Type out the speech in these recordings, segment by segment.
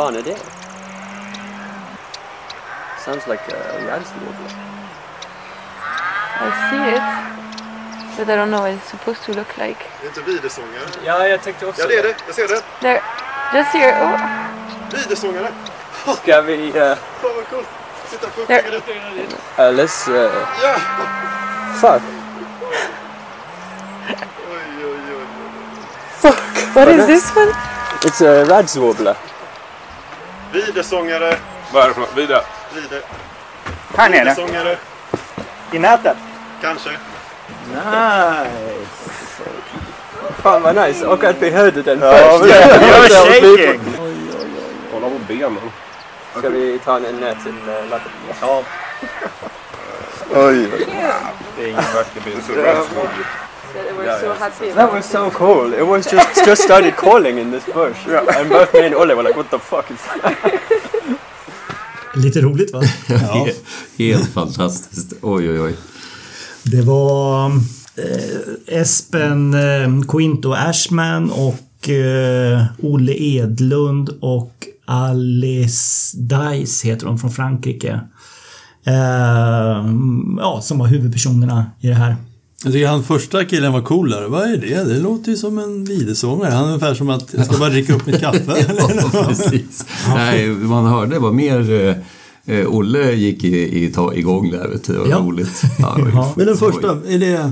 fan är det? Sounds like a rice warbler. I see it. But I don't know what it's supposed to look like. Det är inte videsångare. Ja, jag tänkte också Ja, det är det. Jag ser det. There. Just here. Oh. Videsångare. Ska vi... Uh, Fan vad coolt. Sitta på Där. upptäckare. uh, let's... Uh, Ja! fuck. Oj, oj, oj. Fuck! What is this one? It's a rice warbler. Videsångare. Vad är det för något? Vida? Vide. Här nere. Videsångare. I nätet. Kanske. Nice! Fan vad nice. Och att vi hörde den Ja, först. men- You're shaking. Kolla på benen. Ska vi ta en nät till uh, lappen? Ja. Oj. Det är ingen vacker bild. They were so happy. That was so cool. It was just just started calling in this bush. And both me and Olle were like, what the fuck is that? Lite roligt va? Ja. Helt fantastiskt. Oj, oj, oj. Det var eh, Espen eh, Quinto Ashman och eh, Olle Edlund och Alice Dice heter de från Frankrike. Eh, ja, som var huvudpersonerna i det här. Jag tycker han första killen var coolare. Vad är det? Det låter ju som en videsångare. Han är ungefär som att jag ska bara dricka upp mitt kaffe. Ja, precis. Nej, man hörde var mer... Eh, eh, Olle gick i, i, ta, igång där, vet du. Det var Ja. roligt. Ja. Men den första, är det...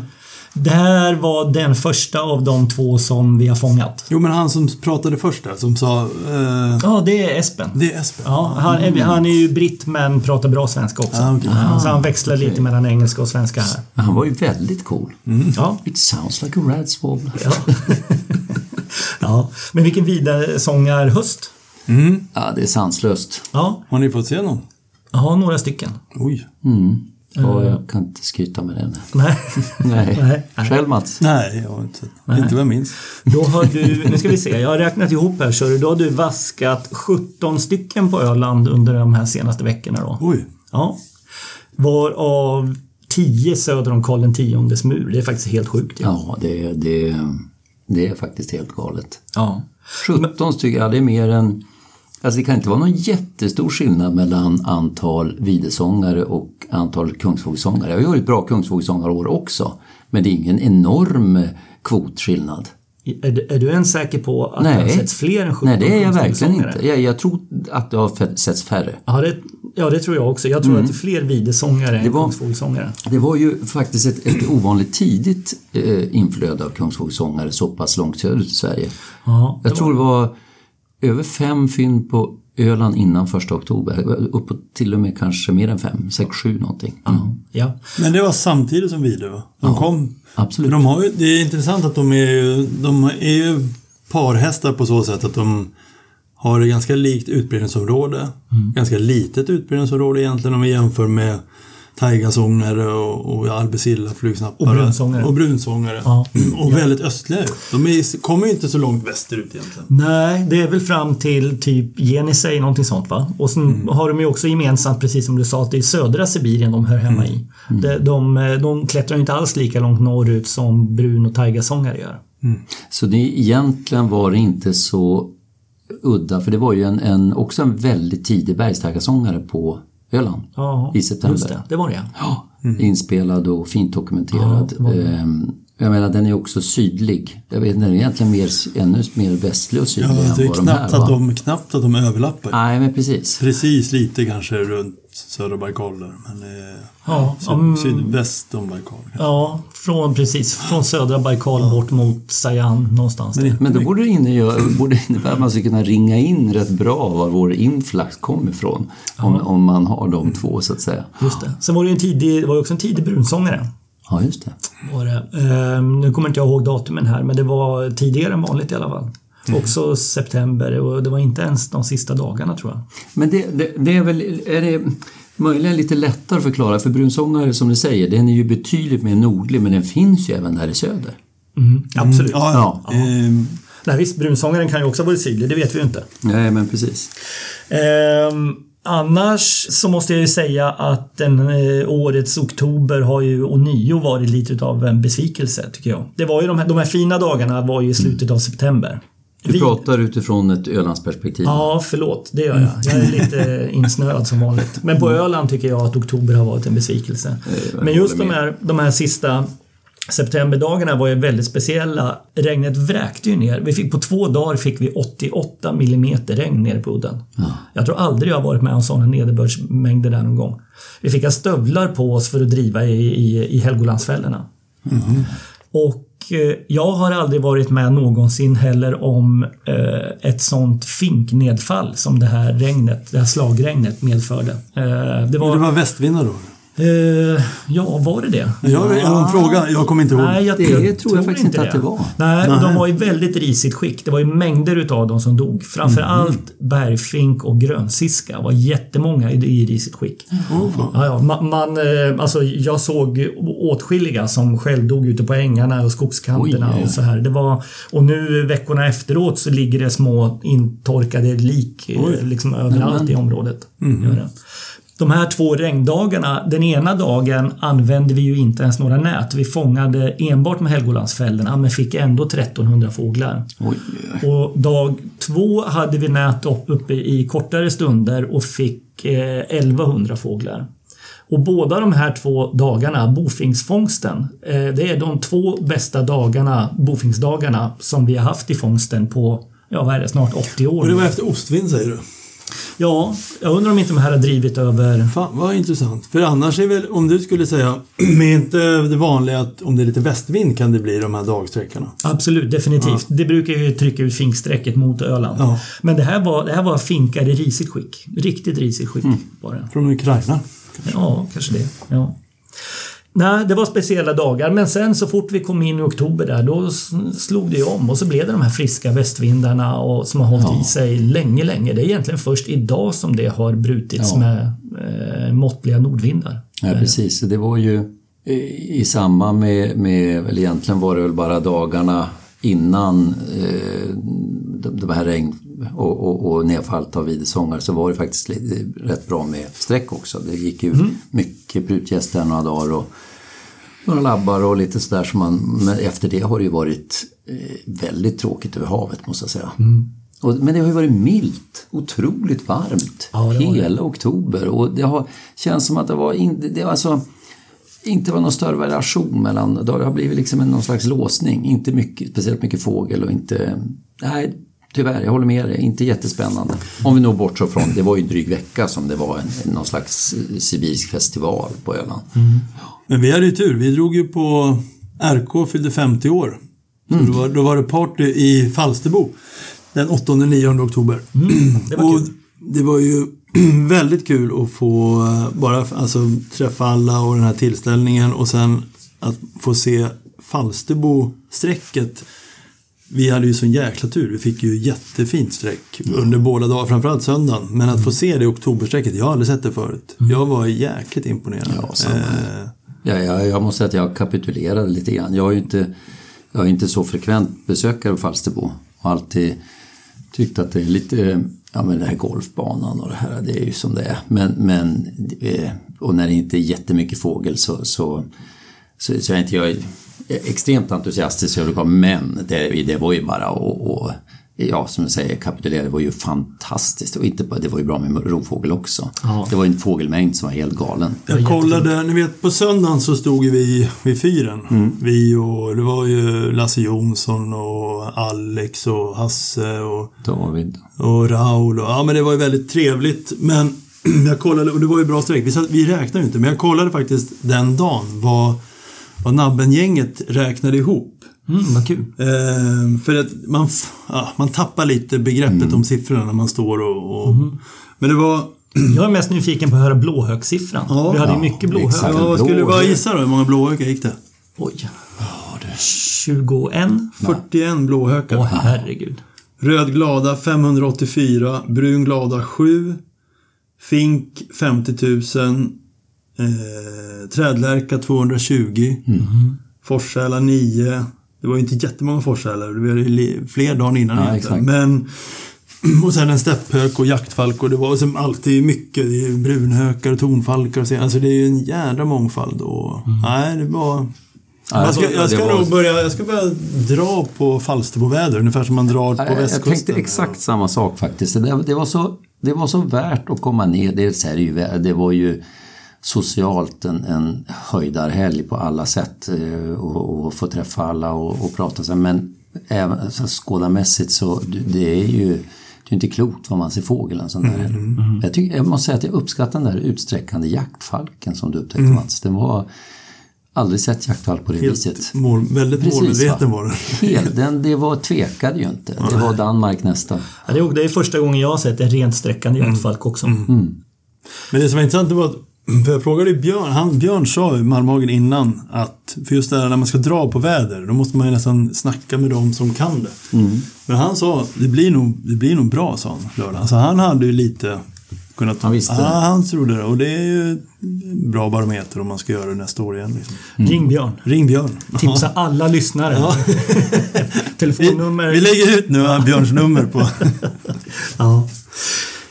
Det här var den första av de två som vi har fångat. Jo, men han som pratade först där, som sa... Eh, Ja, det är Espen. det är Espen. Ja, han, är, han är ju britt men pratar bra svenska också. Ah, okej. Ja, så han växlar lite mellan engelska och svenska här. Men Han var ju väldigt cool. Ja, It sounds like a rats wobble. ja. ja. Men vilken vidaresångarhöst. Ja, det är sanslöst. Ja, Har ni fått se någon? jag har några stycken. Oj. Ja, jag kan inte skryta med den. Nej. Nej. Nej. Själv Mats? Nej, jag har inte sett. Inte vad jag minns. Då har du, nu ska vi se, jag har räknat ihop här så då har du vaskat 17 stycken på Öland under de här senaste veckorna då. Oj. Ja. Varav 10 söder om Karl X mur. Det är faktiskt helt sjukt. Ja. Ja, det, det, det är faktiskt helt galet. ja. 17 stycken, ja det är mer än... Alltså det kan inte vara någon jättestor skillnad mellan antal videsångare och antal kungsfågelsångare. Jag har ju varit bra kungsfågelsångarår också. Men det är ingen enorm kvotskillnad. Är, du- är du ens säker på att det har Nej. setts fler än 17 Nej, det är jag verkligen inte. Jag, jag tror att det har setts färre. Ja det, ja, det tror jag också. Jag tror att det är fler videsångare än var- kungsfågelsångare. Det var ju faktiskt ett, ett ovanligt tidigt eh, inflöde av kungsfågelsångare så pass långt söderut i Sverige. Ja, Jag tror det var över fem fynd på Öland innan första oktober. Uppåt till och med kanske mer än fem, sex, sju någonting. Mm. Ja. Men det var samtidigt som Vidö va? De kom... absolut. De har det är intressant att de är ju, de är ju parhästar på så sätt att de har ett ganska likt utbredningsområde. Ganska litet utbredningsområde egentligen om vi jämför med taigasångare och, och albicilla flugsnappare. Och brunsångare. Och brunsångare. Ja. Och väldigt östliga ut. De är, kommer ju inte så långt västerut egentligen. Nej, det är väl fram till typ Jenisej, någonting sånt va? Och sen Mm. har de ju också gemensamt, precis som du sa, att det är södra Sibirien de hör hemma i. Mm. De, de, de klättrar ju inte alls lika långt norrut som brun och taigasångare gör. Så det, egentligen var det inte så udda, för det var ju en, en, också en väldigt tidig bergstaggarsångare på Öland Ja, i september. just det. Det var det Ja, Inspelad och fint dokumenterad. Ja, det det. Jag menar, den är också sydlig. Jag vet inte, den är egentligen mer, ännu mer västlig och sydlig Ja, det än är vad de här knappt att, de, knappt att de överlappar. Nej, men precis. Precis lite kanske runt södra Baikal där. Men eh, Ja, syd, mm. sydväst om Baikal. kanske. Ja, från precis från södra Baikal bort mot Sayan någonstans där. Men då borde det, innebära att man ska kunna ringa in rätt bra var vår influx kommer ifrån. Om, om man har de två så att säga. Just det. Sen var det ju en tidig, det var ju också en tidig brunsångare. Ja, just det. Var det. Ehm, nu kommer inte jag ihåg datumen här, men det var tidigare än vanligt i alla fall. Mm. Också september och det var inte ens de sista dagarna tror jag. Men det, det, det är väl, är det möjligen lite lättare att förklara? För brunsångare som du säger, den är ju betydligt mer nordlig men den finns ju även där i söder. Mm, absolut. Ja, ja. Ehm, Nej, visst, brunsångaren kan ju också vara sydlig, det vet vi ju inte. Nej, men precis. Ehm, annars så måste jag ju säga att den, eh, årets oktober har ju ånyo varit lite av en besvikelse tycker jag. Det var ju de här, de här fina dagarna var ju i slutet av september. Du Vi- pratar utifrån ett Ölandsperspektiv. Ja, förlåt. Det gör jag. Jag är lite insnöad som vanligt. Men på Öland tycker jag att oktober har varit en besvikelse. jag Men just de här, de här sista septemberdagarna var ju väldigt speciella. Regnet vräkte ju ner. Vi fick, på två dagar fick vi 88 millimeter regn ner på udden. Jag tror aldrig jag har varit med om sådana nederbördsmängder där någon gång. Vi fick ha stövlar på oss för att driva i, i, i Helgolandsfällorna. Och eh, jag har aldrig varit med någonsin heller om eh, ett sånt finknedfall som det här regnet, det här slagregnet medförde. Eh, det Det var, var västvindar då? Eh, ja, var det det? Jag, jag har en fråga, jag kommer inte ihåg. Nej, jag, Det jag tror jag faktiskt inte att det var. Nej, och de var i väldigt risigt skick. Det var ju mängder utav dem som dog. Framförallt bergfink och grönsiska var jättemånga i, i risigt skick. Ja, ja, man, man, eh, alltså, jag såg åtskilliga som självdog ute på ängarna och skogskanterna Oj, ja. och så här. Det var, och nu veckorna efteråt så ligger det små intorkade lik eh, liksom överallt i området. Gör det. De här två regndagarna, den ena dagen använde vi ju inte ens några nät. Vi fångade enbart med Helgolandsfällorna men fick ändå 1300 fåglar. Oj, Och dag två hade vi nät upp, uppe i kortare stunder och fick eh, 1100 fåglar. Och båda de här två dagarna, bofingsfångsten, eh, det är de två bästa dagarna, bofingsdagarna, som vi har haft i fångsten på, ja vad är det, snart 80 år. Och det var efter ostvind säger du? Ja, jag undrar om inte de här har drivit över... Fan vad intressant. För annars är väl, om du skulle säga, med inte det vanliga att om det är lite västvind kan det bli de här dagsträckorna. Absolut, definitivt. Det brukar ju trycka ut finksträcket mot Öland. Ja. Men det här, var, det här var finkar i risigt skick. Riktigt risigt skick var det. Från Ukraina. Ja, kanske det. Ja. Nej, det var speciella dagar men sen så fort vi kom in i oktober där då slog det om och så blev det de här friska västvindarna och, som har hållit i sig länge, länge. Det är egentligen först idag som det har brutits Ja. med eh, måttliga nordvindar. Ja, precis. Det var ju i samband med, med, väl egentligen var det väl bara dagarna innan eh, de, de här regn och, och, och nedfallet av videsångare så var det faktiskt rätt bra med streck också. Det gick ju mycket prutgäster några dagar och några labbar och lite sådär som man, men efter det har det ju varit eh, väldigt tråkigt över havet måste jag säga. Och, men det har ju varit milt, otroligt varmt Ja, det. hela oktober och det har känns som att det var, in, det var alltså inte var någon större variation mellan, det har blivit liksom en, någon slags låsning. Inte mycket, speciellt mycket fågel och inte, nej tyvärr, jag håller med dig, inte jättespännande. Om vi nog bortser från, det var ju en dryg vecka som det var en, någon slags eh, sibirisk festival på Öland. Men vi hade ju tur. Vi drog ju på RK fyllde 50 år. Så Mm. då, var, då var det party i Falsterbo. Den 8-9 oktober. Det var och kul. det var ju väldigt kul att få eh, bara alltså, träffa alla och den här tillställningen och sen att få se Falsterbo-strecket. Vi hade ju sån jäkla tur. Vi fick ju jättefint streck under båda dagarna, framförallt söndagen. Men att få se det i oktoberstrecket, jag har aldrig sett det förut. Jag var jäkligt imponerad. Ja. Eh, Ja, jag, jag måste säga att jag kapitulerade lite grann. Jag är ju inte, jag är inte så frekvent besökare av Falsterbo. Har alltid tyckt att det är lite, ja men den här golfbanan och det här, det är ju som det är. Men, men eh, och när det inte är jättemycket fågel så, så, så, så är inte jag extremt entusiastisk över det, men det, det var ju bara och, och Ja, som du säger, kapitulera, det var ju fantastiskt. Och inte bara, det var ju bra med rovfågel också. Ja. Det var en fågelmängd som var helt galen. Jag kollade, ni vet på söndagen så stod ju vi vid fyren. Mm. Vi och, det var ju Lasse Jonsson och Alex och Hasse och, David. och Raul. Och, ja men det var ju väldigt trevligt. Men jag kollade, och det var ju bra streck. Vi, satt, vi räknade ju inte, men jag kollade faktiskt den dagen vad, vad Nabben-gänget räknade ihop. Mm, vad kul. Eh, för att man, ja, man tappar lite begreppet Mm. om siffrorna när man står och... och Men det var... Jag är mest nyfiken på att höra blåhögssiffran. Ja. vi hade ju mycket blåhök. exakt. Ja, vad skulle du bara gissa då? Hur många blåhökar gick det? Oj. 21? 41 blåhökar. Åh herregud. Röd glada 584, brun glada 7, fink 50 000, eh, trädlärka 220, forssälar 9. Det var ju inte jättemånga forssälar, det var ju fler dagen innan Ja, egentligen. Men och sen en stepphök och jaktfalk och det var som alltid mycket. Det är brunhökar och tonfalkar och så. Alltså det är ju en jädra mångfald och nej, det var Ja, Jag ska, jag ska var- nog börja, jag ska börja dra på Falsterboväder, ungefär som man drar på Jag, jag västkusten. tänkte exakt samma sak faktiskt. Det, det, var så, det var så värt att komma ner. Det, ju, vä- det var ju socialt en, en höjdarhelg på alla sätt eh, och, och få träffa alla och, och prata. Så, men även så skådarmässigt så det är ju det är inte klokt vad man ser fågel en sån där helg. Jag, tycker, jag måste säga att jag uppskattar den där utsträckande jaktfalken som du upptäckte Mats. Den var aldrig sett jaktfalk på det viset. Helt mål, väldigt Precis, målmedveten va? var den. Helt, den, det var tvekade ju inte. Det var Danmark nästa. Ja, det, är, första gången jag har sett en rent sträckande jaktfalk också. Men det som var intressant var att, för jag frågade Björn, han, Björn sa ju Malmhagen innan att för just det här när man ska dra på väder, då måste man ju nästan snacka med dem som kan det. Men han sa, det blir nog, det blir nog bra, sa han lördag. Så han hade ju lite kunnat... Han visste ja, det. han trodde det. Och det är ju bra barometer om man ska göra det nästa år igen. Liksom. Ring Björn. Ring Björn. Tipsa alla lyssnare. Vi, Telefonnummer. vi lägger ut nu Björns nummer på... Ja.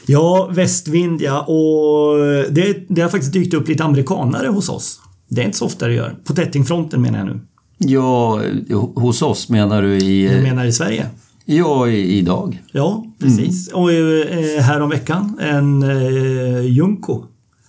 Ja, västvind ja. Och det, det har faktiskt dykt upp lite amerikanare hos oss. Det är inte så ofta det gör. På Tättingfronten menar jag nu. Ja, hos oss menar du i... Jag menar i Sverige. Ja, i, idag. Ja, precis. Och eh, här om veckan en eh, Junko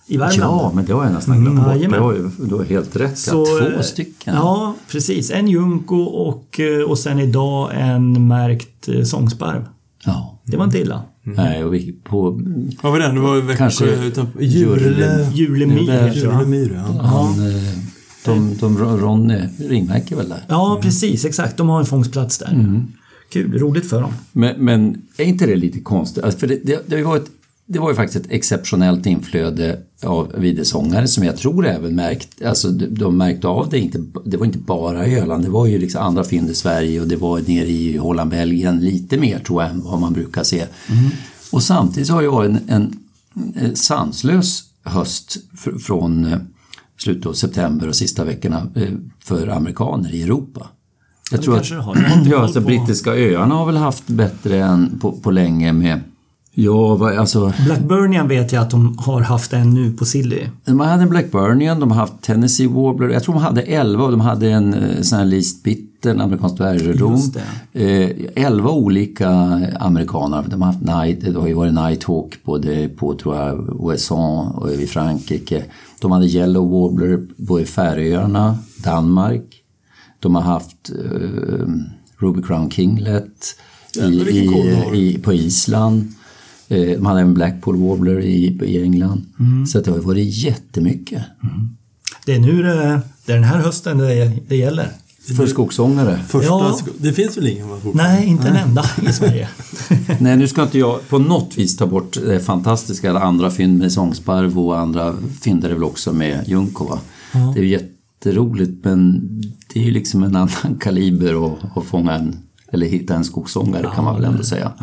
i Värmland. Ja, men det har jag nästan glömt bort. jajamän. Du du har helt rätt. Så, ja, eh, två stycken. Ja, precis. En Junko och, eh, och sen idag en märkt eh, sångsparv. Ja. Det var inte illa. Nej, och vi, på... Vad var det? Det var Kanske utanför... Jurle... Julemyr? Julemyr, ja. Han, eh, de, de, Ronny Ringmärke väl där. Ja, precis. Exakt. De har en fångstplats där. Kul. Roligt för dem. Men, men är inte det lite konstigt? Alltså, för det, det, det, var ett, det var ju faktiskt ett exceptionellt inflöde av videsångare som jag tror även märkt, alltså de, märkte av det. Inte, det var inte bara Öland, det var ju liksom andra fynd i Sverige och det var nere i Holland, Belgien lite mer tror jag än vad man brukar se. Och samtidigt har det varit en, en, sanslös höst fr, från eh, slutet av september och sista veckorna eh, för amerikaner i Europa. Jag tror att ja, alltså, brittiska öarna har väl haft bättre än på, på länge med Ja, vad- alltså Blackburnian vet jag att de har haft en nu på Silly. de hade en Blackburnian, de har haft Tennessee Warbler, jag tror de hade 11 och de hade en eh, sån här Least Bitter, en amerikansk dvärgdom. Just Eh, 11 olika amerikaner, de har haft Night, det har ju varit Nighthawk både på tror jag Ouessant och i Frankrike. De hade Yellow Warbler på Färöarna, Danmark. De har haft eh, Ruby Crown Kinglet i, i, i, på Island. Eh, De hade en Blackpool Warbler i, i England. Mm. Så det har varit jättemycket. Det är nu det, det är den här hösten det, det gäller. För skogssångare. Första Ja. sko- Det finns väl ingen? Nej, inte en enda i Sverige. Nej, nu ska inte jag på något vis ta bort det fantastiska alla andra fynd med sångsparv och andra fynd är det väl också med Junko. Va? Det är ju jätteroligt men det är ju liksom en annan kaliber att, att fånga en eller hitta en skogssångare kan man väl ändå säga.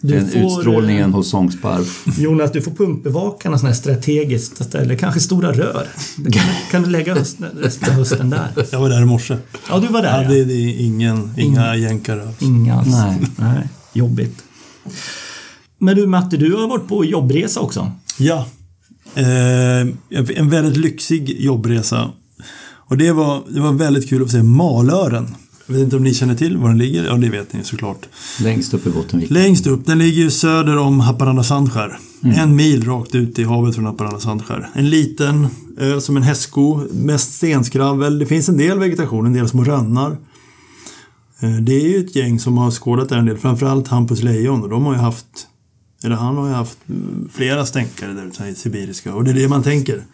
Du Den får, utstrålningen hos sångsparv. Jonas, du får pumpbevaka något sånt här strategiskt ställe. Kanske Stora Rör. Kan, kan du lägga hösten, resten av hösten där? Jag var där i morse. Ja, du var där Ja, ja. det, det är ingen, inga jänkare alls. Inga alls. Nej. Nej. Jobbigt. Men du Matte, du har varit på jobbresa också. Ja. Eh, en väldigt lyxig jobbresa. Och det var, det var väldigt kul att få se Malören. Jag vet inte om ni känner till var den ligger? Ja, det vet ni såklart. Längst upp i Bottenvik. Längst upp, den ligger ju söder om Haparanda Sandskär. En mil rakt ut i havet från Haparanda Sandskär. En liten ö som en hästsko, mest stenskravel. Det finns en del vegetation, en del små rönnar. Eh, Det är ju ett gäng som har skådat där en del, framförallt Hampus Lejon och de har ju haft eller han har ju haft mm, flera stänkare där ute sibiriska och det är det man tänker.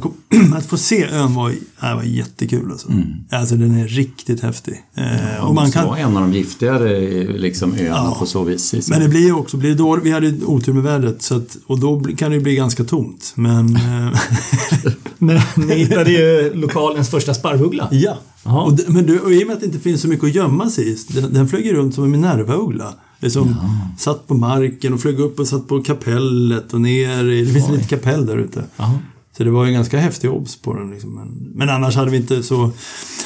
Kom, att få se ön var, äh, var jättekul alltså. Alltså den är riktigt häftig. Eh, och man kan, var en av de giftigare liksom, öarna Ja. på så vis. men det blir ju också, blir det dåligt, vi hade otur med vädret så att, och då kan det ju bli ganska tomt. Men eh, Men ni hittade ju lokalens första sparvuggla. ja. Och, det- men du, och i och med att det inte finns så mycket att gömma sig i, den, den flög runt som en minervauggla. Liksom satt på marken och flög upp och satt på kapellet och ner. i- Det finns ett litet kapell där ute. Så det var ju en ganska häftig obs på den. Liksom. Men, men annars hade vi inte så...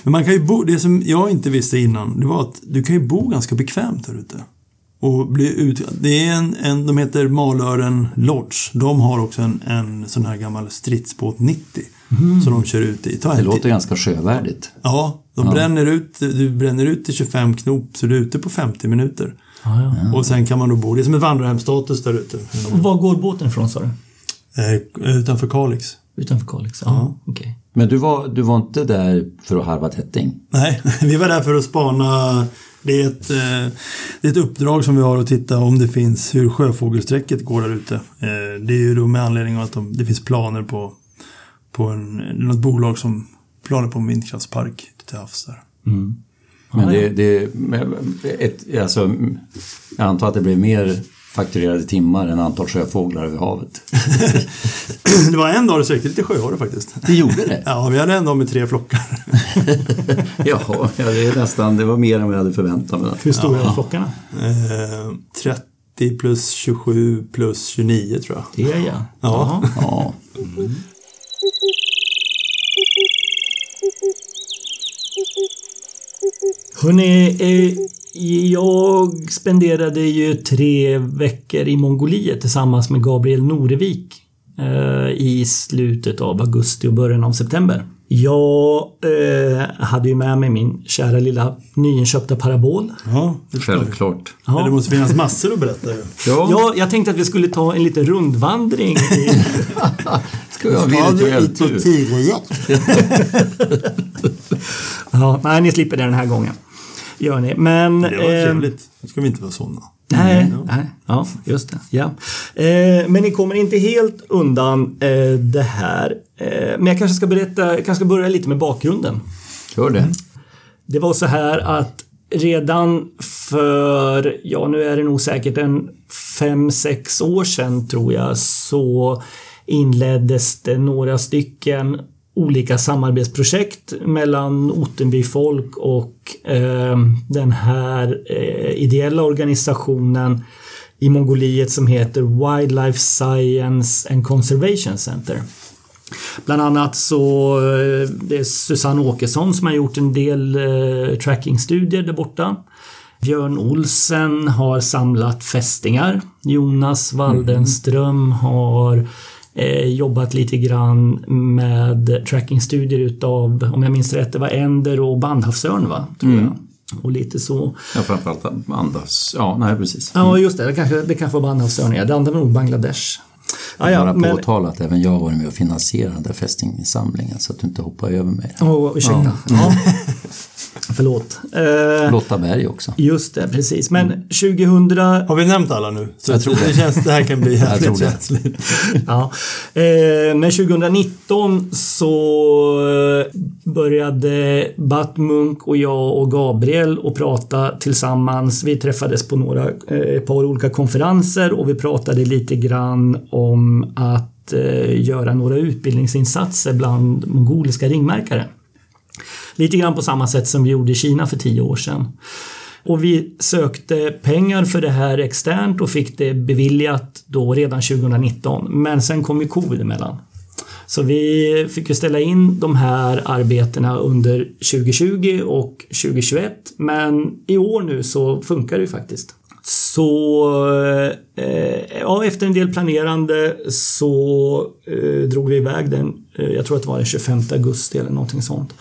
Men man kan ju bo... Det som jag inte visste innan, det var att du kan ju bo ganska bekvämt där ute. Och blir ut, det är en, en, de heter Malören Lodge. De har också en, en sån här gammal stridsbåt 90. Som de kör ut i. Ta Det låter till. ganska sjövärdigt. Ja, de bränner ut, du bränner ut till 25 knop så du är ute på 50 minuter. Ja, ja. Och sen kan man då bo, det är som ett vandrarhemsstatus där ute. Och var går båten ifrån sa du? Eh, utanför Kalix. Utanför Kalix? Ja, okej. Men du var, du var inte där för att harva tätting? Nej, vi var där för att spana. Det är, ett, eh, det är ett uppdrag som vi har att titta om det finns hur sjöfågelsträcket går där ute. Eh, det är ju då med anledning av att de, det finns planer på, på en, något bolag som planer på en vindkraftspark till havs där. Men det, det ett, alltså, jag antar att det blir mer fakturerade timmar än antal sjöfåglar över havet. Det var en dag det sökte lite sjöhare faktiskt. Det gjorde det? Ja, vi hade en dag med tre flockar. Jaha, ja, det är nästan, det var mer än vad jag hade förväntat mig. Hur stora är flockarna? Eh, 30 plus 27 plus 29 tror jag. Det är jag. Ja. Ja. Hörrni, eh, jag spenderade ju tre veckor i Mongoliet tillsammans med Gabriel Norevik eh, i slutet av augusti och början av september. Jag eh, hade ju med mig min kära lilla nyinköpta parabol. Ja. Självklart. Men det måste finnas massor att berätta. Ja, Ja, jag tänkte att vi skulle ta en liten rundvandring. I, ska vi ha tur? tigerjakt. ja, nej, ni slipper det den här gången. Gör ni. Men... Det var eh, trevligt. Nu ska vi inte vara sådana. Nej, nej, ja, just det. Ja. Eh, men ni kommer inte helt undan eh, det här. Eh, men jag kanske ska berätta, jag kanske ska börja lite med bakgrunden. Gör det. Det var så här att redan för, ja nu är det nog säkert en fem sex år sedan tror jag, så inleddes det några stycken olika samarbetsprojekt mellan Ottenbyfolk och eh, den här eh, ideella organisationen i Mongoliet som heter Wildlife Science and Conservation Center. Bland annat så eh, det är Susanne Åkesson som har gjort en del eh, trackingstudier där borta. Björn Olsen har samlat fästingar. Jonas Waldenström har eh, jobbat lite grann med trackingstudier utav, om jag minns rätt, det var änder och bandhavsörn va? Tror jag. Och lite så. Ja, framförallt andas. Ja, nej precis. Ja, just det. Det kanske, det kanske var bandhavsörn. Ja, det andra var nog Bangladesh. Ja, ja, Bara men, påtala att även jag varit med och finansierat den där fästinginsamlingen så att du inte hoppar över mig. Åh, ursäkta. Ja. Förlåt. Eh, Lotta Berg också. Just det, precis. Men 2000... Har vi nämnt alla nu? Så Jag tror det. det. Känns, det här kan bli jävligt känsligt. Ja. Eh, men 2019 så eh, började Bat Munk och jag och Gabriel att prata tillsammans. Vi träffades på några, eh, ett par olika konferenser och vi pratade lite grann om att eh, göra några utbildningsinsatser bland mongoliska ringmärkare. Lite grann på samma sätt som vi gjorde i Kina för tio år sedan. Och vi sökte pengar för det här externt och fick det beviljat då redan 2019. Men sen kom ju covid emellan. Så vi fick ju ställa in de här arbetena under 2020 och 2021. Men i år nu så funkar det ju faktiskt. Så eh, ja, efter en del planerande så eh, drog vi iväg den, eh, jag tror att det var den 25 augusti eller någonting sånt.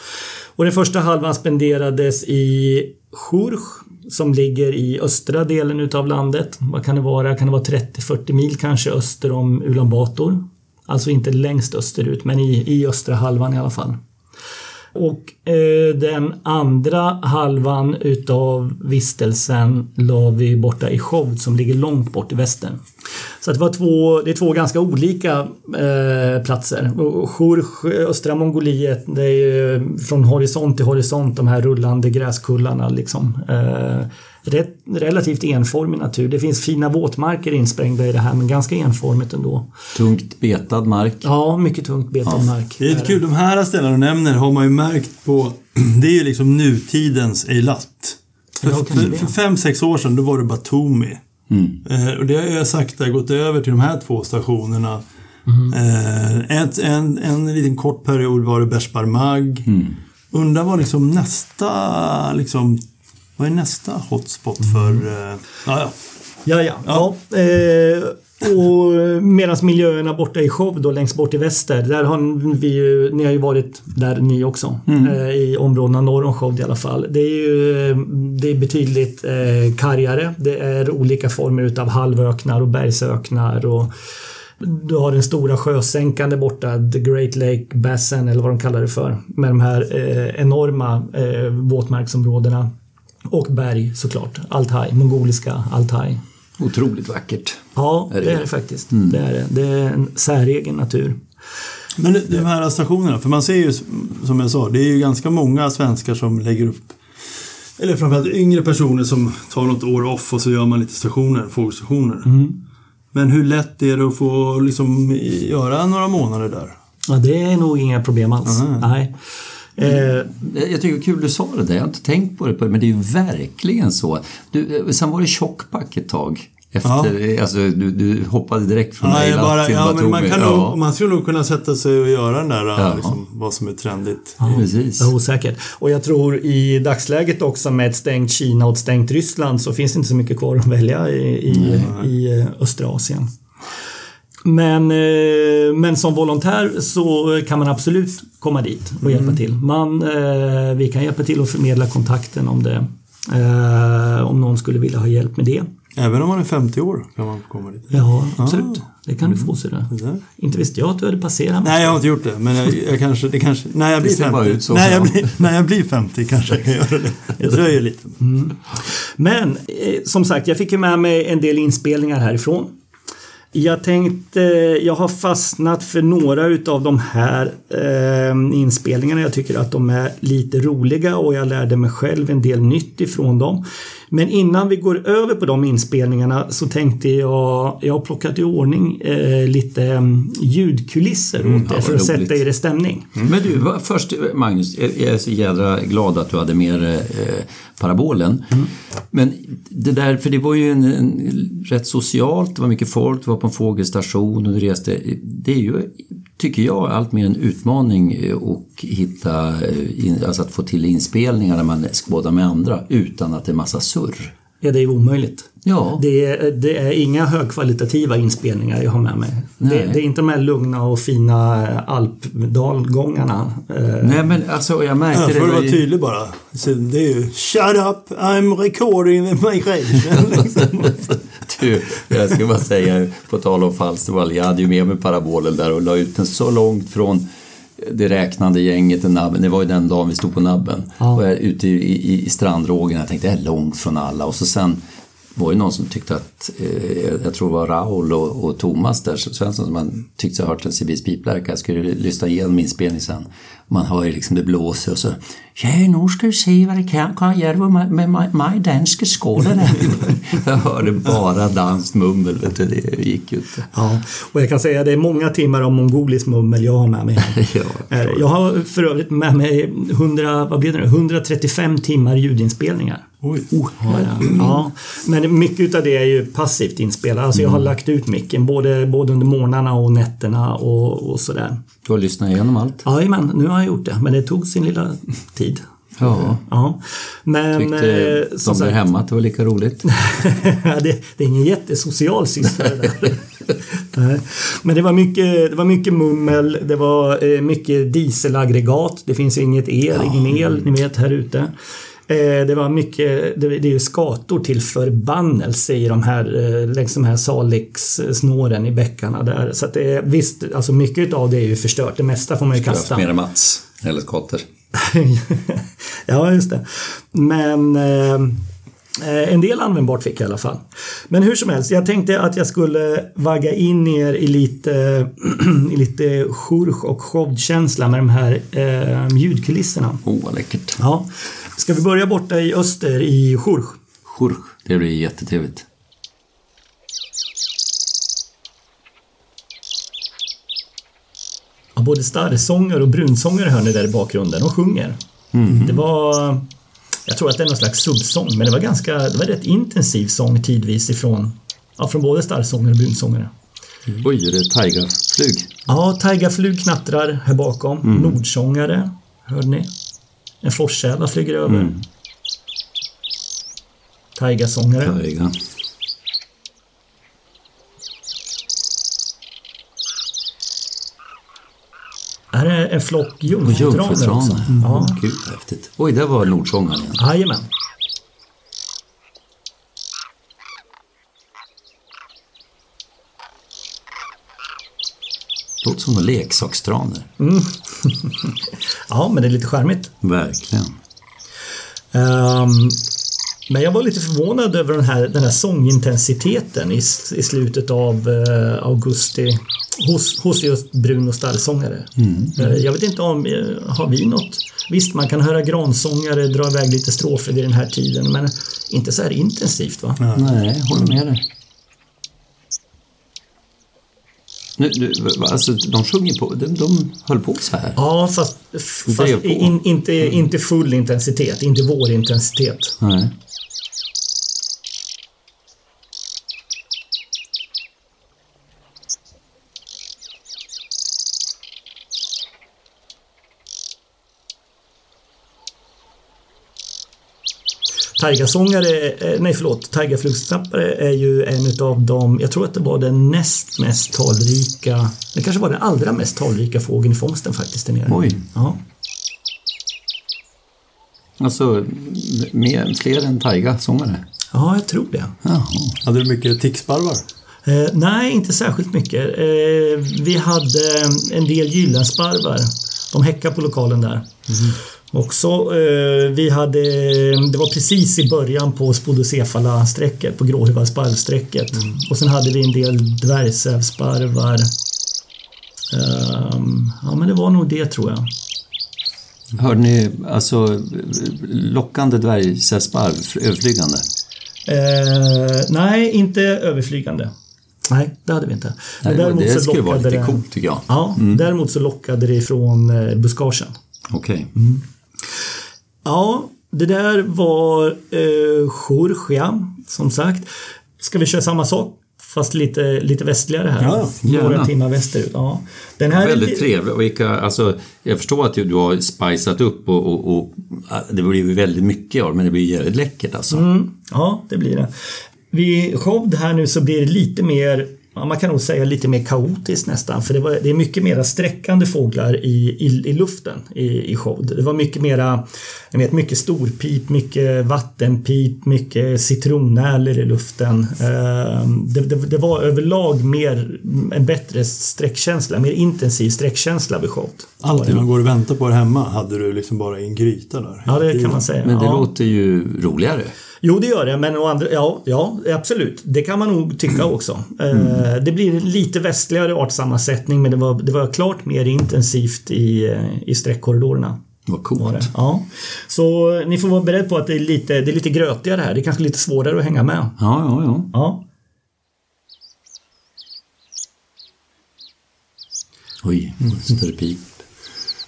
Och den första halvan spenderades i Church som ligger i östra delen utav landet. Vad kan det vara? Kan det vara 30-40 mil kanske öster om Ulan Bator? Alltså inte längst österut, men i, i östra halvan i alla fall. Och eh, den andra halvan utav vistelsen la vi borta i Chovd som ligger långt bort i västern. Så att det, var två, det är två ganska olika eh, platser. Och östra Mongoliet, det är ju från horisont till horisont de här rullande gräskullarna liksom. Eh, rätt, relativt enformig natur. Det finns fina våtmarker insprängda i det här men ganska enformigt ändå. Tungt betad mark. Ja, mycket tungt betad mark. Det är lite kul. De här ställena du nämner har man ju märkt på... Det är ju liksom nutidens Eilat. För, Ja, för, för fem, sex år sedan då var det Batumi. Eh, och det har jag sakta gått över till de här två stationerna. Eh, ett, en, en liten kort period var det Beshbarmag. Undrar vad liksom nästa, liksom, vad är nästa hotspot för... Eh, ja, ja. Ja, ja. ja. Eh, och medan miljöerna borta i Skov då längst bort i väster, där har vi ju, ni har ju varit där ni också. Eh, I områdena norr om Skov i alla fall. Det är ju det är betydligt eh, kargare. Det är olika former utav halvöknar och bergsöknar och du har den stora sjösänkan där borta, The Great Lake Basin eller vad de kallar det för. Med de här eh, enorma eh, våtmarksområdena. Och berg såklart, Altaj, mongoliska Altaj. Otroligt vackert. Ja, Är det det är det? faktiskt. Det är det. Det är en säregen natur. Men de här stationerna, för man ser ju som jag sa, det är ju ganska många svenskar som lägger upp eller framförallt yngre personer som tar något år off och så gör man lite stationer, fågelstationer. Men hur lätt är det att få liksom göra några månader där? Ja, det är nog inga problem alls. Nej. Eh, Jag tycker det är kul du sa det där, jag har inte tänkt på det, men det är ju verkligen så. Du, eh, sen var det tjockback ett tag. Efter, alltså, du, du hoppade direkt från Nej, mejlat bara, till ja, men man, kan ja, nog, man skulle nog kunna sätta sig och göra den där, Ja. liksom, vad som är trendigt. precis. är osäkert. Och jag tror i dagsläget också med ett stängt Kina och ett stängt Ryssland så finns det inte så mycket kvar att välja i, i, i eh, östra Asien. Men, eh, men som volontär så kan man absolut komma dit och hjälpa till. Man, eh, vi kan hjälpa till att förmedla kontakten om det. Eh, om någon skulle vilja ha hjälp med det. Även om man är 50 år kan man komma dit. Ja, absolut. Det kan du få se det. Inte visste jag att du hade passerat. Nej, jag har inte gjort det. Men jag, jag kanske, det kanske, när jag blir ser bara 50. ut så, när, jag blir, när jag blir 50 kanske jag kan göra det. Det dröjer lite. Men eh, som sagt, jag fick ju med mig en del inspelningar härifrån. Jag tänkte, jag har fastnat för några utav de här eh, inspelningarna. Jag tycker att de är lite roliga och jag lärde mig själv en del nytt ifrån dem. Men innan vi går över på de inspelningarna så tänkte jag, jag har plockat i ordning eh, lite mm, ljudkulisser åt er Mm, ja, för att sätta roligt. er i stämning. Men du, först Magnus, jag är så jädra glad att du hade med eh, parabolen. Men det där, för det var ju en, en, rätt socialt, det var mycket folk, det var på en fågelstation och du reste. Det är ju, tycker jag, allt mer en utmaning eh, och att hitta, eh, alltså att få till inspelningar när man skådar med andra utan att det är massa surr. Ja, det är omöjligt. Ja, Det är, det är inga högkvalitativa inspelningar jag har med mig. Det, Nej. det är inte de här lugna och fina alpdalgångarna. Eh, nej men alltså jag märkte Ja, det. för att var vara ju- tydlig bara. Så det är ju Shut up, I'm recording the migration. liksom. Du, jag ska bara säga, på tal om Falstervall, jag hade ju med mig parabolen där och la ut den så långt från det räknande gänget, nabben. det var ju den dagen vi stod på nabben. Ja. Och jag ute i, i, i strandrågen, jag tänkte jag är långt från alla. Och så sen var det någon som tyckte att, eh, jag tror det var Raul och, och Thomas där, Svensson, som man tyckte sig ha hört en Sibis piplärka. Jag skulle lyssna igenom inspelningen sen. Man hör ju liksom det blåser och så Ja, nu ska du se vad det kan, kan jag göra med, med, med, med danska skålar. jag hörde bara danskt mummel, vet du, det gick ju inte. Ja, och jag kan säga att det är många timmar av mongolisk mummel jag har med mig. Ja, Eh, Jag har för övrigt med mig 100, vad blir det nu? 135 timmar ljudinspelningar. Oj. Har jag. Ja, men mycket av det är ju passivt inspelat. Alltså jag har lagt ut micken både, både under morgnarna och nätterna och, och sådär. Du har lyssnat igenom allt? Jajamän, nu har jag gjort det. Men det tog sin lilla tid. Ja. Ja. Men Tyckte eh, som de där sagt, hemma att det var lika roligt? det, det är ingen jättesocial syssla. Men det var, mycket, det var mycket mummel, det var eh, mycket dieselaggregat. Det finns inget el, ingen el, ni vet här ute. Eh, Det var mycket, det, är ju skator till förbannelse i de här, eh, längs de här Salix-snåren i bäckarna där. Så att det är, visst, alltså mycket av det är ju förstört. Det mesta får man ju kasta. Mer än Mats, eller Skotter. ja, just det. Men eh, eh, en del användbart fick jag i alla fall. Men hur som helst, jag tänkte att jag skulle vagga in er i lite, i lite church och showkänsla med de här eh, ljudkulisserna. Oh, vad läckert. Ja. Ska vi börja borta i öster i church? Church, det blir jättetrevligt. Ja, både starrsångare och brunsångare hör ni där i bakgrunden. De sjunger. Det var... Jag tror att det är någon slags subsång, men det var ganska... Det var rätt intensiv sång tidvis ifrån... Ja, från både starrsångare och brunsångare. Oj, är det tigerflug? Ja, Taigaflug knattrar här bakom. Nordsångare, hörde ni? En forssäla flyger över. Mm. Taigasångare. Taiga. Här är en flock jungfrutranor också. Mm. Ja. Gud, häftigt. Oj, där var Nordsångaren igen. Jajamän. Låter som en leksakstraner. Ja, men det är lite charmigt. Verkligen. Ehm, men jag var lite förvånad över den här, den här sångintensiteten i, i slutet av eh, augusti hos, hos just Bruno stallsångare. Eh, jag vet inte om, eh, har vi något? Visst, man kan höra gransångare dra iväg lite strofer vid den här tiden, men inte så här intensivt va? Nej, jag håller med dig. Nu, va- alltså, de sjunger på, de, de höll på så här. Ja, fast, fast in, inte, inte full intensitet, inte vår intensitet. Nej. Taigasångare, eh, nej förlåt, Taigaflugstappare är ju en utav de, jag tror att det var den näst mest talrika, det kanske var den allra mest talrika fågeln i fångsten faktiskt där nere. Oj. Ja. Alltså, mer, fler än Taiga-sångare. ja, jag tror det. Jaha. Hade du mycket ticksparvar? Eh, nej, inte särskilt mycket. Eh, vi hade en del gyllensparvar. De häckar på lokalen där. Också, eh, vi hade, det var precis i början på Spodocefala-strecket, på gråhuvadsparvsträcket. Och sen hade vi en del dvärgsävsparvar. Ehm, ja, men det var nog det tror jag. Hörde ni alltså lockande dvärgsäsparv, överflygande? Eh, nej, inte överflygande. Nej, det hade vi inte. Men Nej, däremot det så skulle vara lite coolt tycker jag. Ja, däremot så lockade det ifrån eh, buskagen. Okej. Ja, det där var eh, Jorgia, som sagt. Ska vi köra samma sak? Fast lite, lite västligare här. Ja, Några gärna. timmar västerut. Ja. Den här är Väldigt. Och vilka, alltså, jag förstår att du har spicat upp och, och, och det blir ju väldigt mycket av men det blir jävligt läckert alltså. Mm, ja, det blir det. Vid Shovd här nu så blir det lite mer man kan nog säga lite mer kaotiskt nästan för det, var, det är mycket mera sträckande fåglar i, i, i luften i, i Shovd. Det var mycket mera, jag vet, mycket storpip, mycket vattenpip, mycket citronnärlor i luften. Eh, det, det, det var överlag mer, en bättre sträckkänsla, mer intensiv sträckkänsla vid Shovd. Allt det man går och väntar på här hemma hade du liksom bara i en gryta där. Ja, det kan man säga. Men det ja. låter ju roligare. Jo, det gör det, men å andra, ja, ja, absolut. Det kan man nog tycka också. Eh, det blir lite västligare artsammansättning, men det var, det var klart mer intensivt i, eh, i sträckkorridorerna. Vad Var coolt. det. Ja. Så eh, ni får vara beredda på att det är lite, det är lite grötigare här. Det är kanske lite svårare att hänga med. Ja, ja, ja. Ja. Oj, större pip.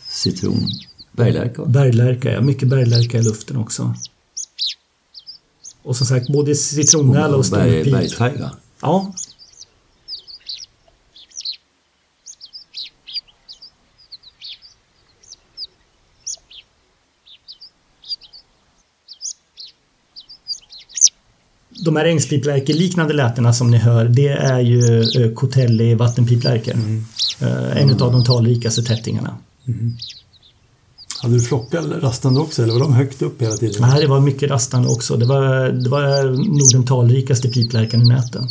Citron. Berglärka. Berglärka, ja. Mycket berglärka i luften också. Och som sagt, både citronnäla och Berg, storpip. bergstaiga. Ja. De här ängspiplärkeliknande lätena som ni hör, det är ju eh, Cotelli vattenpiplärkor. Eh, En av de talrikaste tättingarna. Hade du flockar rastande också eller var de högt upp hela tiden? Nej, det var mycket rastande också. Det var, det var nog den talrikaste piplärkan i näten.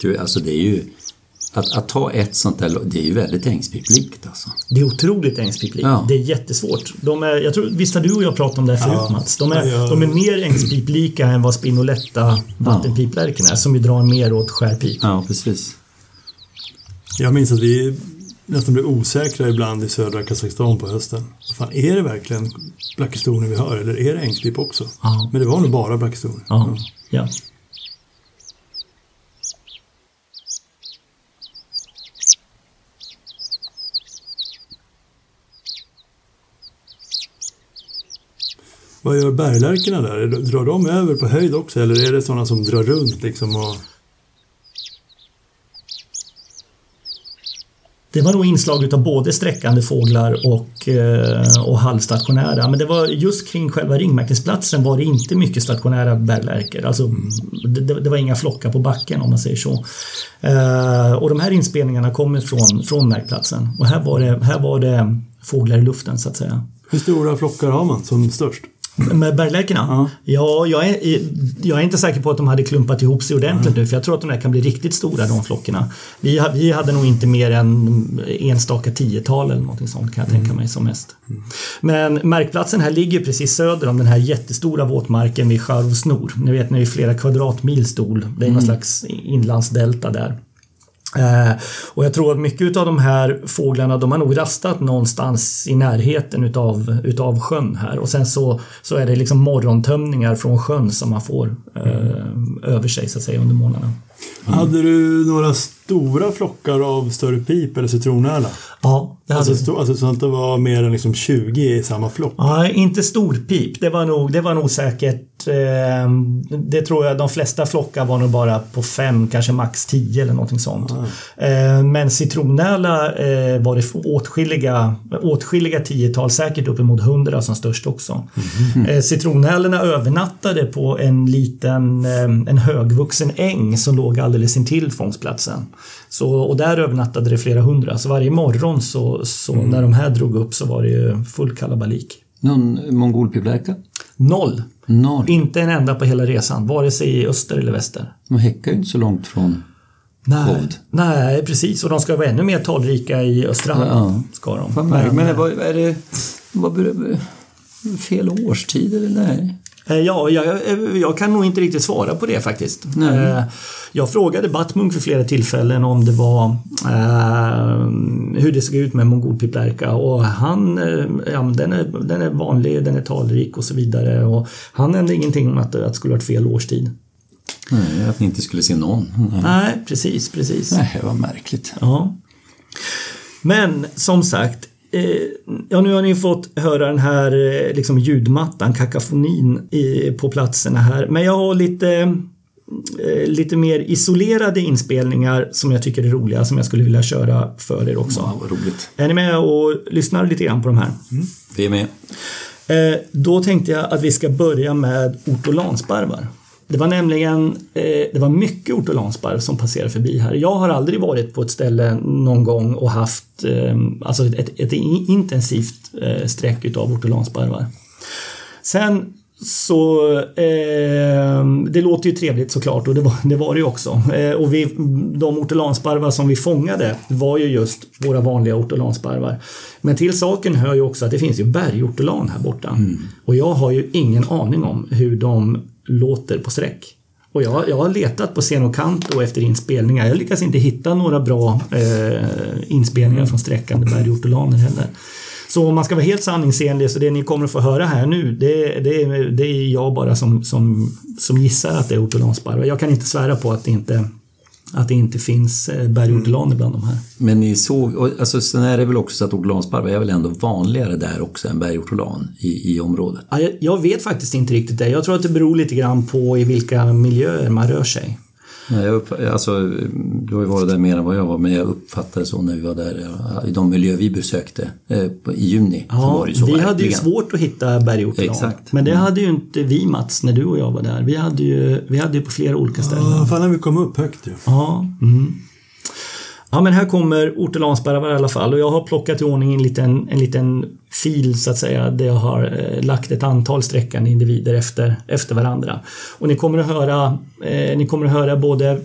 Du, alltså det är ju... Att, att ta ett sånt där, det är ju väldigt ängspiplikt alltså. Det är otroligt ängspiplik. Ja. Det är jättesvårt. De är, jag tror, visst har du och jag pratat om det här förut Ja. Mats? De är, Ja, ja. de är mer ängspiplika än vad spinoletta vattenpiplärken är som ju drar mer åt skärpip. Ja, precis. Jag minns att vi nästan blev osäkra ibland i södra Kazakstan på hösten. Fan, är det verkligen blackistorner vi hör eller är det ängspip också? Ja. Men det var nog bara blackistorner. Ja. ja. Vad gör berglärkorna där? Drar de över på höjd också eller är det sådana som drar runt liksom och... Det var nog inslag av både sträckande fåglar och, eh, och halvstationära. Men det var just kring själva ringmärkesplatsen var det inte mycket stationära bärlärkor. Alltså, det, det var inga flockar på backen om man säger så. Eh, och de här inspelningarna kommer från, från märkplatsen. Och här var, det, här var det fåglar i luften så att säga. Hur stora flockar har man som störst? Med berglärkorna? Ja. ja jag, är, jag är inte säker på att de hade klumpat ihop sig ordentligt nu för jag tror att de där kan bli riktigt stora de flockarna. Vi, vi hade nog inte mer än enstaka tiotal eller någonting sånt kan jag tänka mig som mest. Men märkplatsen här ligger precis söder om den här jättestora våtmarken vid Scharvsnor. Ni vet det är flera kvadratmil stol. Det är någon slags inlandsdelta där. Eh, och jag tror att mycket av de här fåglarna de har nog rastat någonstans i närheten utav, utav sjön här och sen så, så är det liksom morgontömningar från sjön som man får eh, över sig så att säga under morgnarna. Mm. Hade du några stora flockar av större pip eller citronärla? Ja, det hade alltså, alltså så att det var mer än liksom 20 i samma flock? Nej, inte storpip. Det var nog, det var nog säkert... Eh, det tror jag de flesta flockar var nog bara på fem, kanske max tio eller någonting sånt. Ah. Eh, men citronärla eh, var det åtskilliga, åtskilliga tiotal, säkert uppemot hundra som störst också. Mm. Eh, citronärlorna övernattade på en liten, eh, en högvuxen äng som låg alldeles intill fångstplatsen. Så, och där övernattade det flera hundra. Så varje morgon så, så mm. när de här drog upp så var det ju full kalabalik. Någon mongolpiplärka? Noll. Noll. Inte en enda på hela resan, vare sig i öster eller väster. De häckar ju inte så långt från Nej, nej, precis. Och de ska vara ännu mer talrika i östra ja, ska de. Men, men vad, är det vad, fel årstid eller nej? Eh, ja, jag, jag, kan nog inte riktigt svara på det faktiskt. Mm. Jag frågade Batmunk för flera tillfällen om det var eh, hur det såg ut med mongolpiplärka och han, ja, den, är, den är vanlig, den är talrik och så vidare och han nämnde ingenting om att det skulle varit fel årstid. Nej, att ni inte skulle se någon. Nej, Nej precis, precis. Nej, vad märkligt. Ja. Men som sagt, Eh, ja, nu har ni fått höra den här eh, liksom ljudmattan, kakafonin i, på platserna här. Men jag har lite, eh, lite mer isolerade inspelningar som jag tycker är roliga som jag skulle vilja köra för er också. Ja, vad roligt. Är ni med och lyssnar lite grann på de här? Mm. Vi är med. Då tänkte jag att vi ska börja med ortolansparvar. Det var nämligen eh, det var mycket ortolansparv som passerade förbi här. Jag har aldrig varit på ett ställe någon gång och haft eh, alltså ett, ett intensivt eh, streck utav ortolansparvar. Sen så eh, det låter ju trevligt såklart och det var det, var det ju också. Eh, och vi, de ortolansparvar som vi fångade var ju just våra vanliga ortolansparvar. Men till saken hör ju också att det finns ju bergortolan här borta. Mm. Och jag har ju ingen aning om hur de låter på sträck. Och jag, jag har letat på scen och kant efter inspelningar. Jag lyckas inte hitta några bra eh, inspelningar från sträckande bergortolaner heller. Så om man ska vara helt sanningsenlig så det ni kommer att få höra här nu det, det, det är jag bara som, som, som gissar att det är ortolansparvar. Jag kan inte svära på att det inte att det inte finns eh, bergortolaner bland de här. Men ni såg, alltså sen är det väl också så att ortolansparvar är väl ändå vanligare där också än bergortolan i, i området? Ja, jag, jag, vet faktiskt inte riktigt det. Jag tror att det beror lite grann på i vilka miljöer man rör sig. Nej, jag upp, alltså, du har ju varit där mer än vad jag var, men jag uppfattade så när vi var där i de miljöer vi besökte eh, i juni. Ja, vi verkligen. hade ju svårt att hitta bergortolan. Exakt. Men det mm. hade ju inte vi Mats, när du och jag var där. Vi hade ju, vi hade ju på flera olika ställen. Ja, fan när vi kom upp högt ju. Ja. Mm. Ja men här kommer ortolansparvar i alla fall och jag har plockat i ordning en liten, en liten fil så att säga där jag har eh, lagt ett antal sträckande individer efter, efter varandra. Och ni kommer att höra, eh, ni kommer att höra både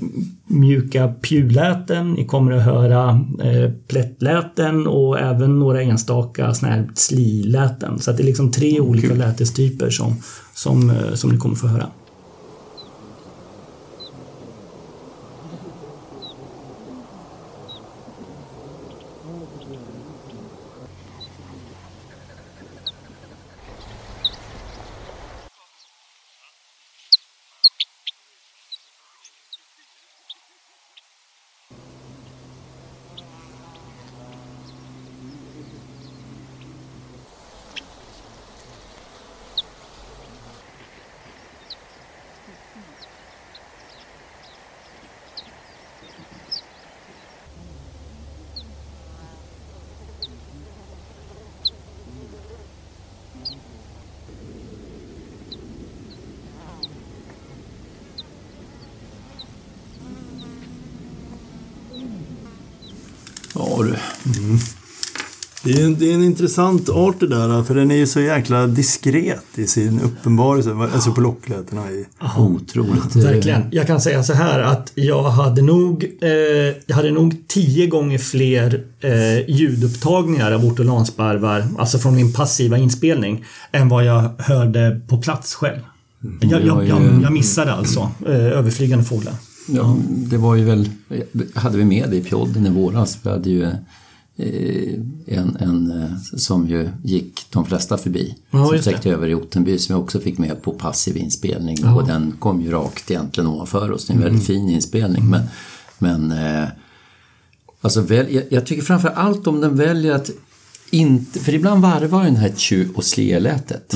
mjuka pjuläten, ni kommer att höra eh, plättläten och även några enstaka såna här sliläten. Så att det är liksom tre olika lätestyper som, som, eh, som ni kommer att få höra. Intressant art det där, för den är ju så jäkla diskret i sin uppenbarelse, alltså på locklätena i... Otroligt. Verkligen. Jag kan säga så här att jag hade nog, eh, jag hade nog tio gånger fler eh, ljudupptagningar av ortolansparvar, alltså från min passiva inspelning, än vad jag hörde på plats själv. Jag, jag, jag, jag missade alltså eh, överflygande fåglar. Ja, det var ju väl, hade vi med det i podden i våras? Vi hade ju en, en eh, som ju gick de flesta förbi. Ja, som sträckte över i Ottenby som jag också fick med på passiv inspelning. Ja. Och den kom ju rakt egentligen ovanför oss. Det är en väldigt fin inspelning. Men, men eh, alltså väl, jag, jag tycker framför allt om den väljer att inte, för ibland varvar den här tju och sle-lätet.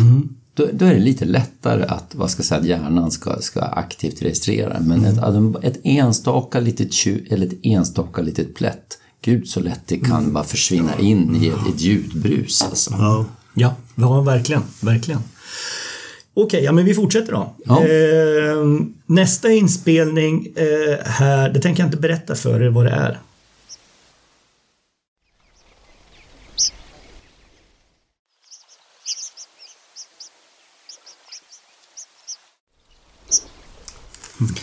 Då, då är det lite lättare att, vad ska jag säga, att hjärnan ska, ska aktivt registrera. Men ett, att ett enstaka litet tju eller ett enstaka litet plätt, gud så lätt det kan bara försvinna in i ett, ett ljudbrus alltså. Ja. Ja, ja verkligen. verkligen. Okej, ja men vi fortsätter då. Ja. Eh, nästa inspelning eh, här, det tänker jag inte berätta för er vad det är.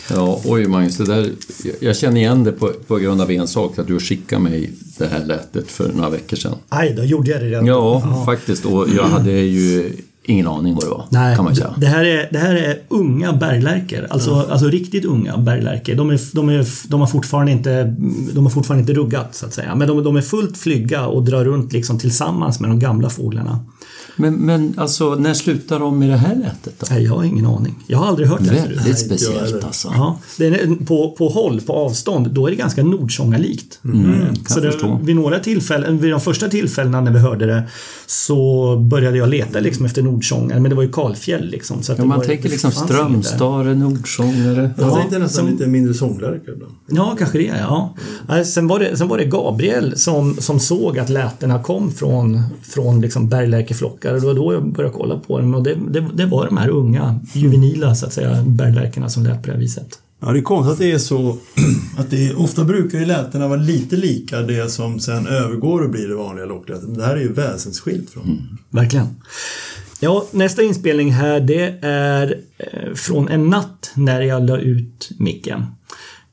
Ja, oj Magnus, det där, jag känner igen det på, på grund av en sak, att du skickade mig det här lätet för några veckor sedan. Aj, då gjorde jag det redan. Ja, faktiskt. Och jag hade ju ingen aning vad det var, Nej, kan man säga. det, här är, det här är unga berglärkor. Alltså, alltså riktigt unga berglärkor. De, är, de, är, de, har fortfarande inte, de har fortfarande inte ruggat så att säga. Men de, de är fullt flygga och drar runt liksom tillsammans med de gamla fåglarna. Men, men alltså, när slutar de med det här lätet då? Nej, jag har ingen aning. Jag har aldrig hört det förut. Väldigt speciellt alltså. Ja, det är, på, på håll, på avstånd, då är det ganska nordsångarlikt. Mm, kan Så det, förstå. vid några tillfällen, vid de första tillfällena när vi hörde det så började jag leta liksom efter nordsångare, men det var ju kalfjäll liksom. Så att Ja, man var, tänker det liksom. Strömstare, Nordsångare. Jag Ja, tänkte nästan som- lite mindre sånglärka ibland. Ja, kanske det. Ja. Sen, var det, sen var det Gabriel som, som såg att lätena kom från, från liksom berglärkeflockar. Och det var då jag började kolla på dem. Och det, det, det var de här unga, juvenila så att säga, berglärkorna som lät på det här viset. Ja, det är konstigt att det är så att det är, ofta brukar ju lätena vara lite lika det som sen övergår och blir det vanliga locklätet. Det här är ju väsensskilt från. Verkligen. Ja, nästa inspelning här det är eh, från en natt när jag la ut micken.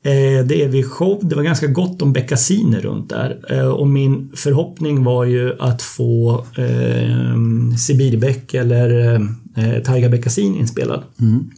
Eh, det är vid show. Det var ganska gott om beckasiner runt där. Eh, och min förhoppning var ju att få eh, Sibirbäck eller eh, Taigabeckasin inspelad. Mm.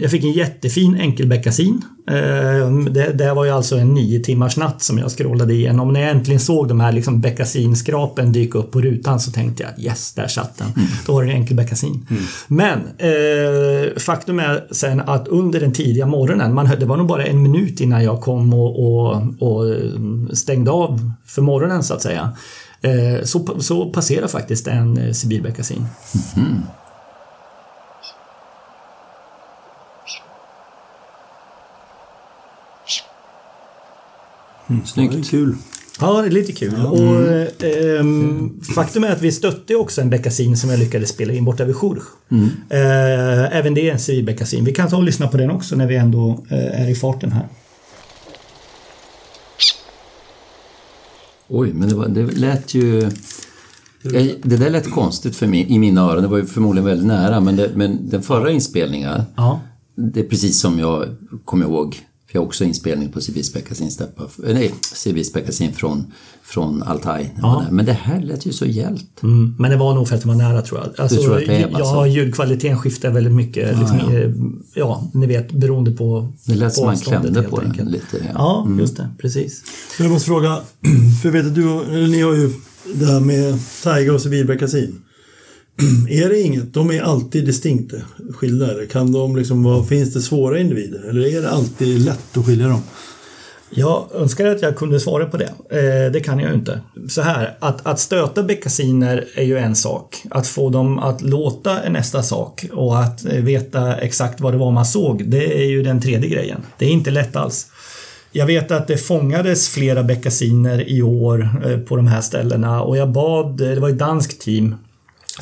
Jag fick en jättefin enkelbeckasin. Ehm, Det, det var ju alltså en nio timmars natt som jag scrollade igenom. När jag äntligen såg de här liksom beckasinskrapen dyka upp på rutan så tänkte jag yes, där satt den. Då var det en enkelbeckasin. Men eh, faktum är sen att under den tidiga morgonen, man, det var nog bara en minut innan jag kom och, och, och stängde av för morgonen så att säga. Eh, så, så passerar faktiskt en eh, sibirbeckasin. Snyggt. Det är kul. Ja, det är lite kul. Och, ehm, faktum är att vi stötte också en beckasin som jag lyckades spela in borta vid Jourges. Eh, även det är en civilbeckasin. Vi kan ta och lyssna på den också när vi ändå eh, är i farten här. Oj, men det, var, det lät ju... Jag, det där lät konstigt för mig, i mina öron. Det var ju förmodligen väldigt nära, men, det, men den förra inspelningen, Ja. det är precis som jag kommer ihåg. För jag har också inspelning på Steppa, eh, från, från Altaj. Ja. Men det här lät ju så hjält. Mm, men det var nog för att det var nära tror jag. Alltså, Du tror att det är, ja, alltså? ljudkvaliteten skiftar väldigt mycket. liksom, ja. eh, ja, ni vet beroende på Det lät som man klämde på den enkelt. lite. Ja. Ja, just det. Precis. Men jag måste fråga, för vet du, ni har ju det här med Tiger och civilbeckasin. Är det inget, de är alltid distinkt skilda kan de liksom vad, finns det svåra individer eller är det alltid lätt att skilja dem? Jag önskar att jag kunde svara på det. Eh, det kan jag ju inte. Så här, att, att stöta beckasiner är ju en sak. Att få dem att låta är nästa sak. Och att eh, veta exakt vad det var man såg, det är ju den tredje grejen. Det är inte lätt alls. Jag vet att det fångades flera beckasiner i år eh, på de här ställena och jag bad, eh, det var ett danskt team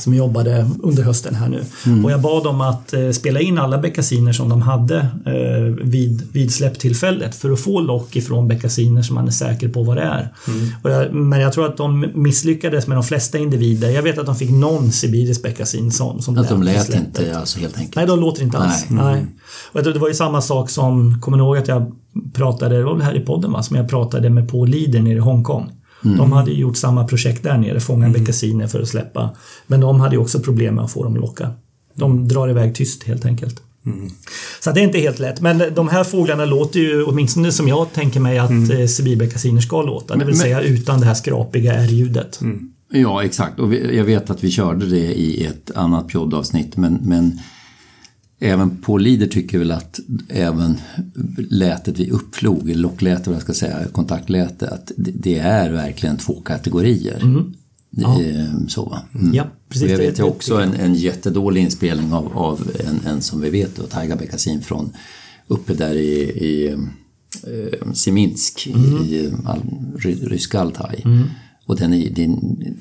som jobbade under hösten här nu. Och jag bad dem att eh, spela in alla beckasiner som de hade eh, vid, vid släpptillfället för att få lock ifrån beckasiner som man är säker på vad det är. Och jag, men jag tror att de misslyckades med de flesta individer. Jag vet att de fick någon sibirisk beckasin som, som Att de lät inte alltså helt enkelt. Nej, de låter inte alls. Nej. Nej. Och det var ju samma sak som, kommer ni ihåg att jag pratade, det var väl här i podden va, som jag pratade med Paul Leader nere i Hongkong. De hade gjort samma projekt där nere, fånga beckasiner för att släppa. Men de hade också problem med att få dem att locka. De drar iväg tyst helt enkelt. Så att det är inte helt lätt. Men de här fåglarna låter ju, åtminstone som jag tänker mig att mm. sibirbeckasiner ska låta. Det vill Men- säga utan det här skrapiga R-ljudet. Ja, exakt. Och jag vet att vi körde det i ett annat poddavsnitt men, men även Paul Lider tycker väl att även lätet vi uppflog, lockläte vad jag ska säga, kontaktläte, att det, är verkligen två kategorier. Det är Så, va? Mm. Ja, precis. Och jag vet ju också en, en jättedålig inspelning av, av en, en som vi vet Taiga Bekkasin från uppe där i, i eh, Siminsk i all, ry, ryska Altaj. Och den är, det,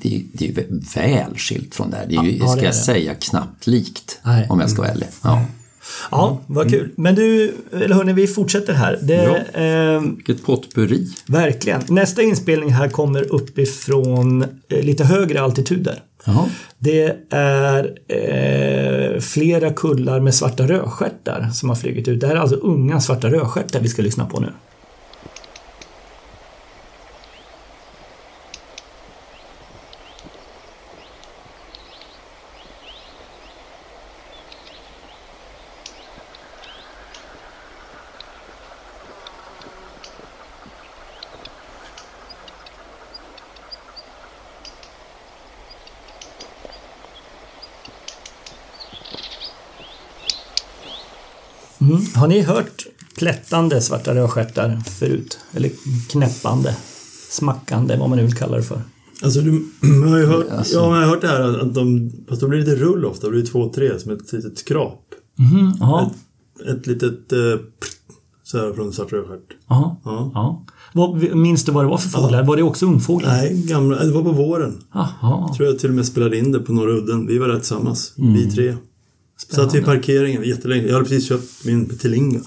det, är- det är väl skilt från där. Det är ju, Ja, ja, ska det jag det. säga, knappt likt. Nej. Om jag ska vara ärlig. Ja. Ja, vad kul. Men du, eller hörni, vi fortsätter här. Det, eh, Vilket potpurri. Verkligen. Nästa inspelning här kommer uppifrån eh, lite högre altituder. Jaha. Det är eh, flera kullar med svarta rödstjärtar som har flugit ut. Det här är alltså unga svarta rödstjärtar vi ska lyssna på nu. Mm. Har ni hört plättande svarta rödstjärtar förut? Eller knäppande, smackande, vad man nu vill kalla det för. Alltså, du, man har ju hört, Alltså- ja, man har hört det här att de, fast de blir lite rull ofta, det blir två, tre som ett litet skrap. Mhm, Ja, Ett litet eh, så här från svart rödstjärt. ja, Ja. ja. Vad, minns du vad det var för fåglar? Var det också ungfåglar? Nej, gamla, det var på våren. Jaha. Tror jag till och med spelade in det på Norra Udden. Vi var där tillsammans, vi tre. Satt vid parkeringen jättelänge. Jag hade precis köpt min Tilinga.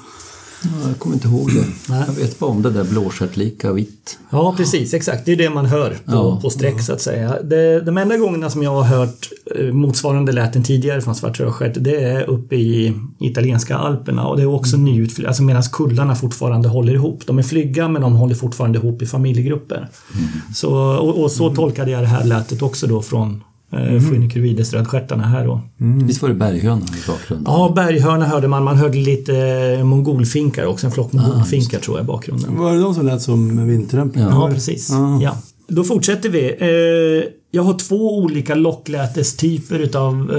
Ja, jag kommer inte ihåg det. Nej. Jag vet bara om det där blåstjärtlika vitt. Ja, precis. Exakt. Det är det man hör på, Ja. på streck så att säga. Det, de enda gångerna som jag har hört eh, motsvarande läten tidigare från svart rödstjärt det är uppe i italienska alperna och det är också Mm. nyutflyg, alltså medan kullarna fortfarande håller ihop. De är flygga men de håller fortfarande ihop i familjegrupper. Mm. Så, och, och så tolkade jag det här lätet också då från eh, Phoenicurides rödstjärtarna här då. Visst var det berghönan i bakgrunden? Ja, berghörna hörde man. Man hörde lite eh, mongolfinkar också. En flock mongolfinkar tror jag i bakgrunden. Var det de som lät som vindträmpen? Ja, precis. Ja. Ja. Då fortsätter vi. Eh, jag har två olika locklätestyper utav,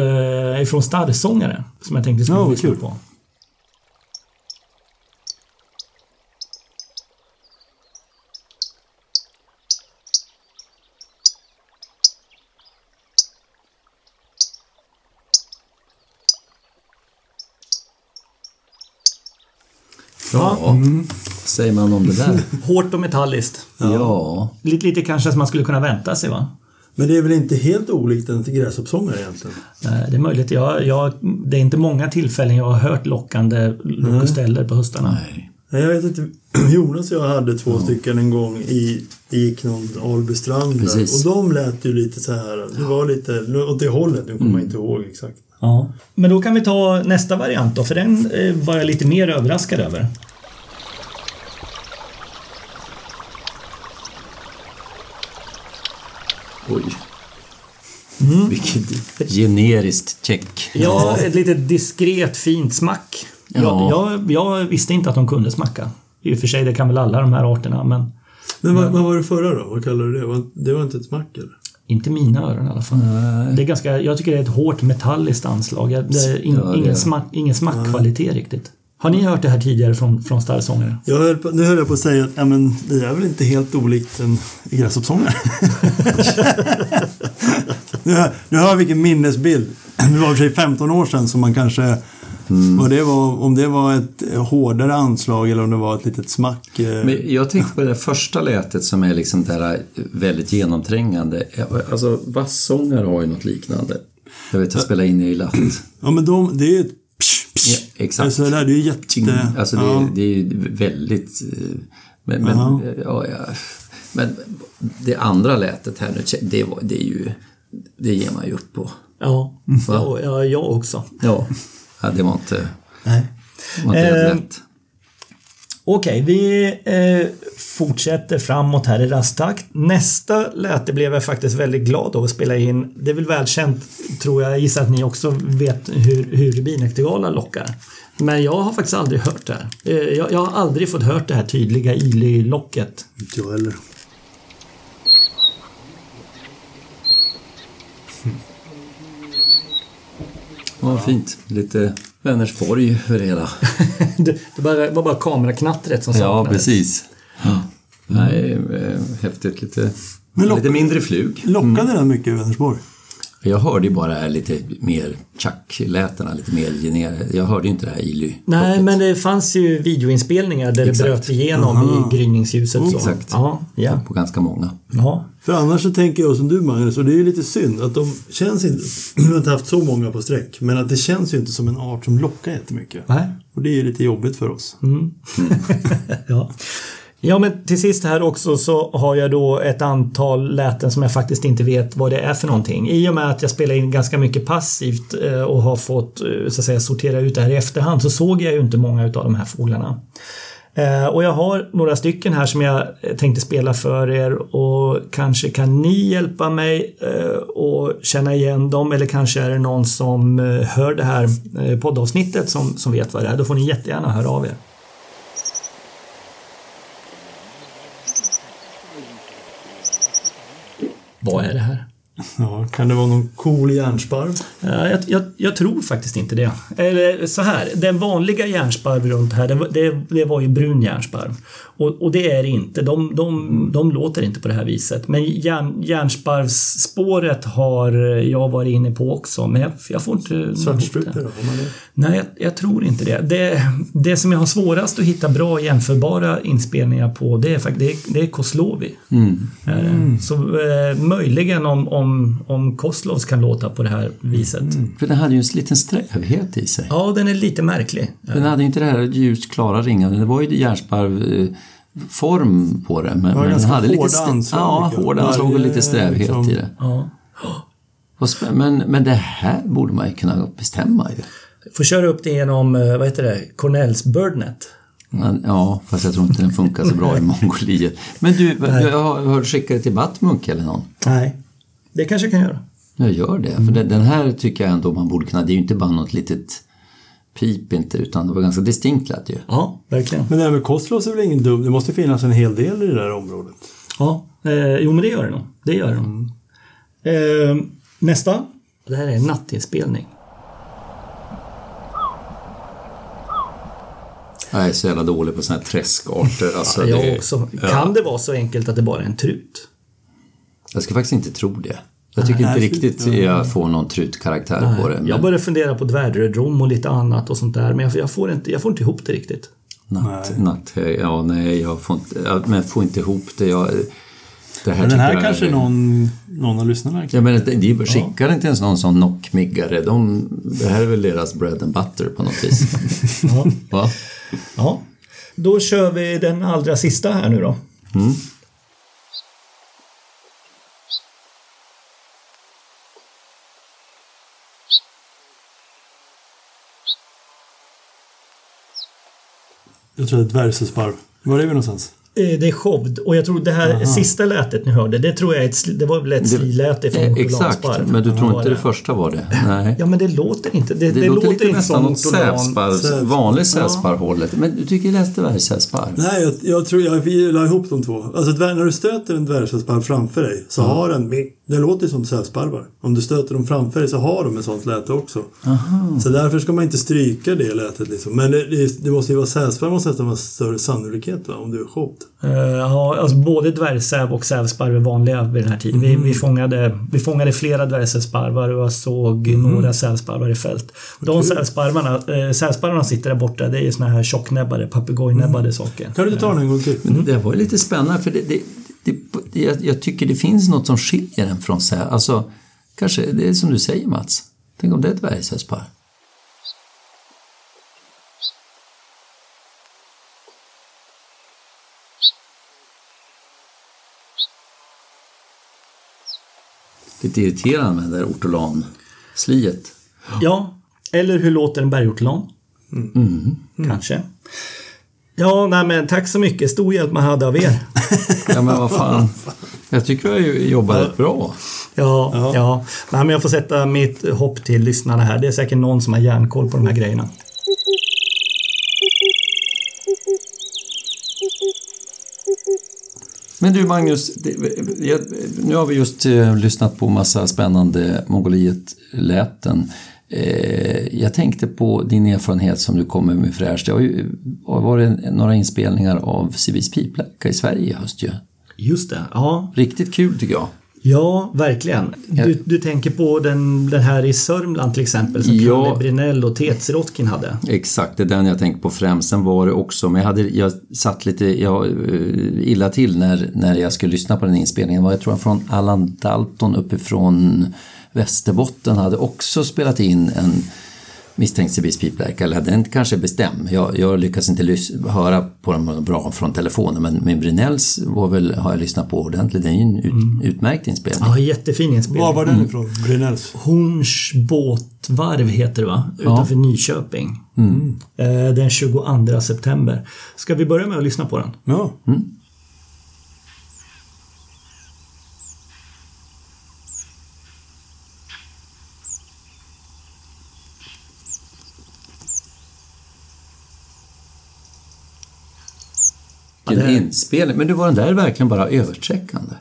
ifrån starrsångare som jag tänkte skulle Ja, vad lyssna på. Ja, Vad säger man om det där? hårt och metalliskt. ja. Lite, lite kanske som man skulle kunna vänta sig va? Men det är väl inte helt olikt en gräshoppsångare egentligen? Eh, Det är möjligt. Jag, jag, det är inte många tillfällen jag har hört lockande lokusteller på höstarna. Nej. Nej, Jag vet inte. Jonas och jag hade två stycken en gång i, gick någon Albystrand. Och de lät ju lite så här. Det var lite åt det hållet. Nu kommer Mm. jag inte ihåg exakt. Ja. Men då kan vi ta nästa variant då, för den eh, var jag lite mer överraskad över. Oj. Vilket generiskt check. Ja, ett litet diskret fint smack. Jag, Ja. jag, jag visste inte att de kunde smacka. I och för sig, det kan väl alla de här arterna, men Men vad, vad var det förra då? Vad kallar du det? Det var inte ett smack eller? Inte mina öron i alla fall. Det är ganska, jag tycker det är ett hårt metalliskt anslag. Det är in, Ja, det ingen, smack, ingen smackkvalitet riktigt. Har ni hört det här tidigare från, från starrsångare? Jag höll på, nu höll jag på att säga att ja, men det är väl inte helt olikt en gräshoppsångare. nu, hör, nu hör vilken minnesbild. Det var i och för sig 15 år sedan som man kanske... Vad det var, om det var ett hårdare anslag eller om det var ett litet smack. eh, Men jag tänkte på det första lätet som är liksom det här väldigt genomträngande. Alltså vassångare har ju något liknande. Jag vet, jag spelade in i latt. Ja, men de, det är ju ett psh, psh. Ja, exakt. Alltså, det där, det är ju jätte... Alltså det, ja. är, det är ju väldigt... eh, Men, men, ja, ja, men det andra lätet här nu, det, var, det är ju... Det ger man ju upp på. Ja, ja, ja jag också. Ja, ja det var inte, Nej. var inte Eh, lätt. Okej, vi eh, fortsätter framåt här i rask takt. Nästa läte blev jag faktiskt väldigt glad av att spela in. Det är väl välkänt, tror jag, gissar att ni också vet hur, hur Rubinektergala lockar. Men jag har faktiskt aldrig hört det här. Eh, jag, jag har aldrig fått hört det här tydliga Ily-locket. Inte jag heller. Ja, fint. Lite Vänersborg över det hela. det var bara kameraknattret som Ja, saknades. precis. Ja. Nej, eh, häftigt. Lite, Men lock- lite mindre flug. Lockade den mycket i Vänersborg? Jag hörde ju bara lite mer Chuck-lätena, lite mer genererade. Jag hörde ju inte det här Illy. Nej, men det fanns ju videoinspelningar där Exakt. det bröt igenom Aha. i gryningsljuset. Så. Exakt. Ja, ja. På ganska många. ja. För annars så tänker jag som du Magnus, och det är ju lite synd att de känns inte... Vi har inte haft så många på sträck, men att det känns ju inte som en art som lockar jättemycket. Nej. Och det är ju lite jobbigt för oss. Ja ja, men till sist här också så har jag då ett antal läten som jag faktiskt inte vet vad det är för någonting. I och med att jag spelar in ganska mycket passivt eh, och har fått eh, så att säga sortera ut det här i efterhand så såg jag ju inte många utav de här fåglarna. Eh, och jag har några stycken här som jag tänkte spela för er och kanske kan ni hjälpa mig och känna igen dem eller kanske är det någon som hör det här poddavsnittet som, som vet vad det är. Då får ni jättegärna höra av er. Vad är det här? Ja, kan det vara någon cool järnsparv? Ja, Jag, jag, jag tror faktiskt inte det. Eller så här, den vanliga järnsparv runt här, det, var- det, det var ju brun järnsparv. Och, och det är det inte. De, de, de låter inte på det här viset. Men järn, järnsparvsspåret har jag varit inne på också. Men jag, jag får inte... det. då? Nej, jag, jag tror inte det. det. Det som jag har svårast att hitta bra jämförbara inspelningar på det är, det är, det är Koslovi. Det. Så eh, möjligen om, om, om Koslovs kan låta på det här viset. För den hade ju en liten strävhet i sig. Ja, den är lite märklig. Den hade inte det här ljusklara ringarna. Det var ju järnsparv form på det. Men, men den hade lite st- anslag, Ja, hårda anslag och lite strävhet liksom- i det. Ja. Men, men det här borde man ju kunna bestämma ju. Får köra upp det genom, eh, vad heter det, Cornells Birdnet. Ja, fast jag tror inte den funkar så bra i Mongoliet. Men du, jag har hört skicka det till Batmunk eller någon. Nej. Det kanske jag kan göra. Jag gör det. För den, den här tycker jag ändå man borde kunna. Det är ju inte bara något litet pip inte, utan det var ganska distinkt lät ju. Ja, verkligen. Men det här med Koslovs är väl ingen dum... Det måste finnas en hel del i det där området. Ja, eh, jo men det gör det nog. Det gör det nog. Eh, nästa. Det här är en nattinspelning. Jag är så jävla dålig på såna här träskarter. Alltså, jag det, också. Ja. Kan det vara så enkelt att det bara är en trut? Jag ska faktiskt inte tro det. Jag tycker Nej, inte riktigt jag får någon trutkaraktär på det. Men Jag börjar fundera på dvärgrödrom och lite annat och sånt där men jag, jag, får inte, jag får inte ihop det riktigt. natt, natt, ja nej, jag får inte, jag, men jag får inte ihop det. Jag, det här Men den här jag kanske är, någon, någon av lyssnarna kan. Ja, men det, de skickar inte ens någon sån knockmiggare. De, det här är väl deras bread and butter på något vis. Ja. Va? ja. Då kör vi den allra sista här nu då. Jag tror det är ett dvärgsparv. Var är vi någonstans? Eh, Det är shovd och jag tror det här sista lätet ni hörde, det tror jag är ett, det var väl ett sliläte från Eh, Exakt, men du tror inte det första var det? Nej. Ja men det låter inte. Det, Det, det, låter, inte nästan åt sävsparv, vanlig sävsparvhållet. Men du tycker det är dvärgsävsparv? Nej, jag, jag tror jag la ihop de två. Alltså när du stöter en dvärgsparv framför dig så har den, det låter som sävsparvar. Om du stöter dem framför dig så har de ett sånt läte också. Så därför ska man inte stryka det lätet liksom. Men det, det, det måste ju vara sävsparv måste nästan vara större sannolikhet va, om du är shopt. Eh, Ja, alltså både dvärgsäv och sävsparv är vanliga vid den här tiden. Mm. Vi, vi, fångade, vi fångade flera dvärgsävsparvar och jag såg Mm. några sävsparvar i fält. De sävsparvarna, äh, sävsparvarna sitter där borta. Det är ju såna här tjocknäbbade, papegojnäbbade Mm. saker. Kan du ta den en gång till? Men det var ju lite spännande för det, det, det, jag, jag tycker det finns något som skiljer den från säv. Alltså, Kanske, det är som du säger Mats. Tänk om det är ett dvärgshästpar. Lite irriterande med det där ortolan-sliet. Ja, eller hur låter en bergortolan? Mm. Kanske. Ja, nej men tack så mycket. Stor hjälp man hade av er. Ja men vad fan. Jag tycker ju jobbat rätt bra. Ja, ja. Nej, men jag får sätta mitt hopp till lyssnarna här. Det är säkert någon som har järnkoll på de här grejerna. Men du Magnus, jag, nu har vi just eh, lyssnat på massa spännande Mongoliet-läten. Eh, jag tänkte på din erfarenhet som du kommer med fräscht. Det har ju varit några inspelningar av Civis Pipläcka i Sverige i höst ju. Just det, ja. Riktigt kul tycker jag. Ja, verkligen. Du, du tänker på den, den här i Sörmland till exempel som Ja. Kalle Brinell och Tetsrotkin hade. Exakt, det är den jag tänkte på främst. Sen var det också, men jag, hade, jag satt lite jag, eh, illa till när, när jag skulle lyssna på den inspelningen. Var, jag tror från Allan Dalton uppifrån Västerbotten hade också spelat in en misstänkt Pipläka, eller den kanske är bestämd. Jag, jag lyckas inte lys- höra på den bra från telefonen, men, men Brinells var väl, har jag lyssnat på ordentligt. Det är ju en ut, utmärkt inspelning. Ja, jättefin inspelning. Var var den ifrån? Brynells? Horns båtvarv heter det va? Utanför Nyköping. Eh, Den 22 september. Ska vi börja med att lyssna på den? Ja. Vilken inspelning. Men du, var den där verkligen bara översträckande?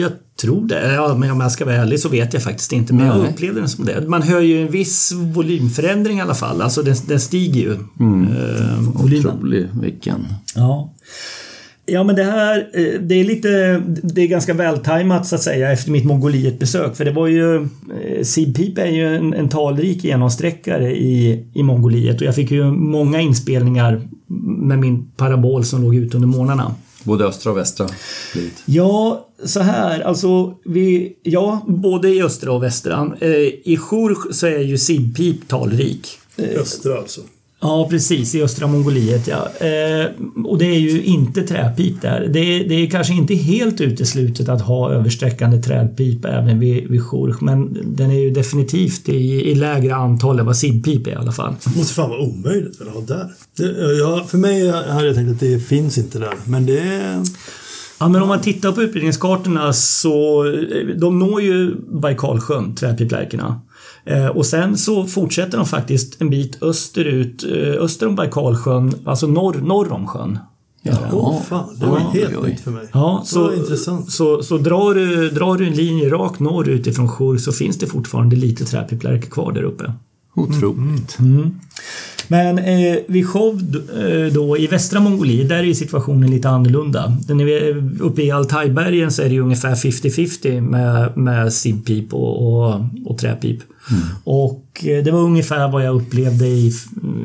Jag tror det. Ja, men om jag ska vara ärlig så vet jag faktiskt inte. Men jag Nej. upplevde den som det. Man hör ju en viss volymförändring i alla fall. Alltså den, den stiger ju. Eh, volymen. Otrolig, vilken... Ja. Ja men det här, eh, det är lite, det är ganska vältajmat så att säga efter mitt Mongoliet-besök. För det var ju, eh, Sieb Pip är ju en, en talrik genomsträckare i, i Mongoliet och jag fick ju många inspelningar med min parabol som låg ute under månaderna. Både östra och västra flyt. Ja, så här, alltså vi, ja, både i östra och västra. Eh, I Chur så är ju Sieb Pip talrik. Östra alltså. Ja, precis. I östra Mongoliet, ja. Eh, och det är ju inte träpip där. Det är, det är kanske inte helt uteslutet att ha översträckande träpip även vid, vid Church, men den är ju definitivt i, i lägre antal än vad sidpip är i alla fall. Det måste fan vara omöjligt att ha där? Det, ja, för mig hade jag tänkt att det finns inte där. Men det är... Ja, men om man tittar på utbildningskartorna så eh, de når ju Baikalsjön, träpiplärkorna. Eh, Och sen så fortsätter de faktiskt en bit österut, eh, öster om Baikalsjön, alltså norr, norr om sjön. Åh fan, det var Oj, helt nytt för mig. Ja, Så intressant. så, så drar, du, drar du en linje rakt norrut ifrån Chur så finns det fortfarande lite träpiplärkor kvar där uppe. Otroligt. Men eh, vid show eh, då i västra Mongoliet, där är situationen lite annorlunda. Den är, uppe i Altaibergen så är det ungefär 50-50 med, med sidpip och, och, och träpip. Och eh, det var ungefär vad jag upplevde i,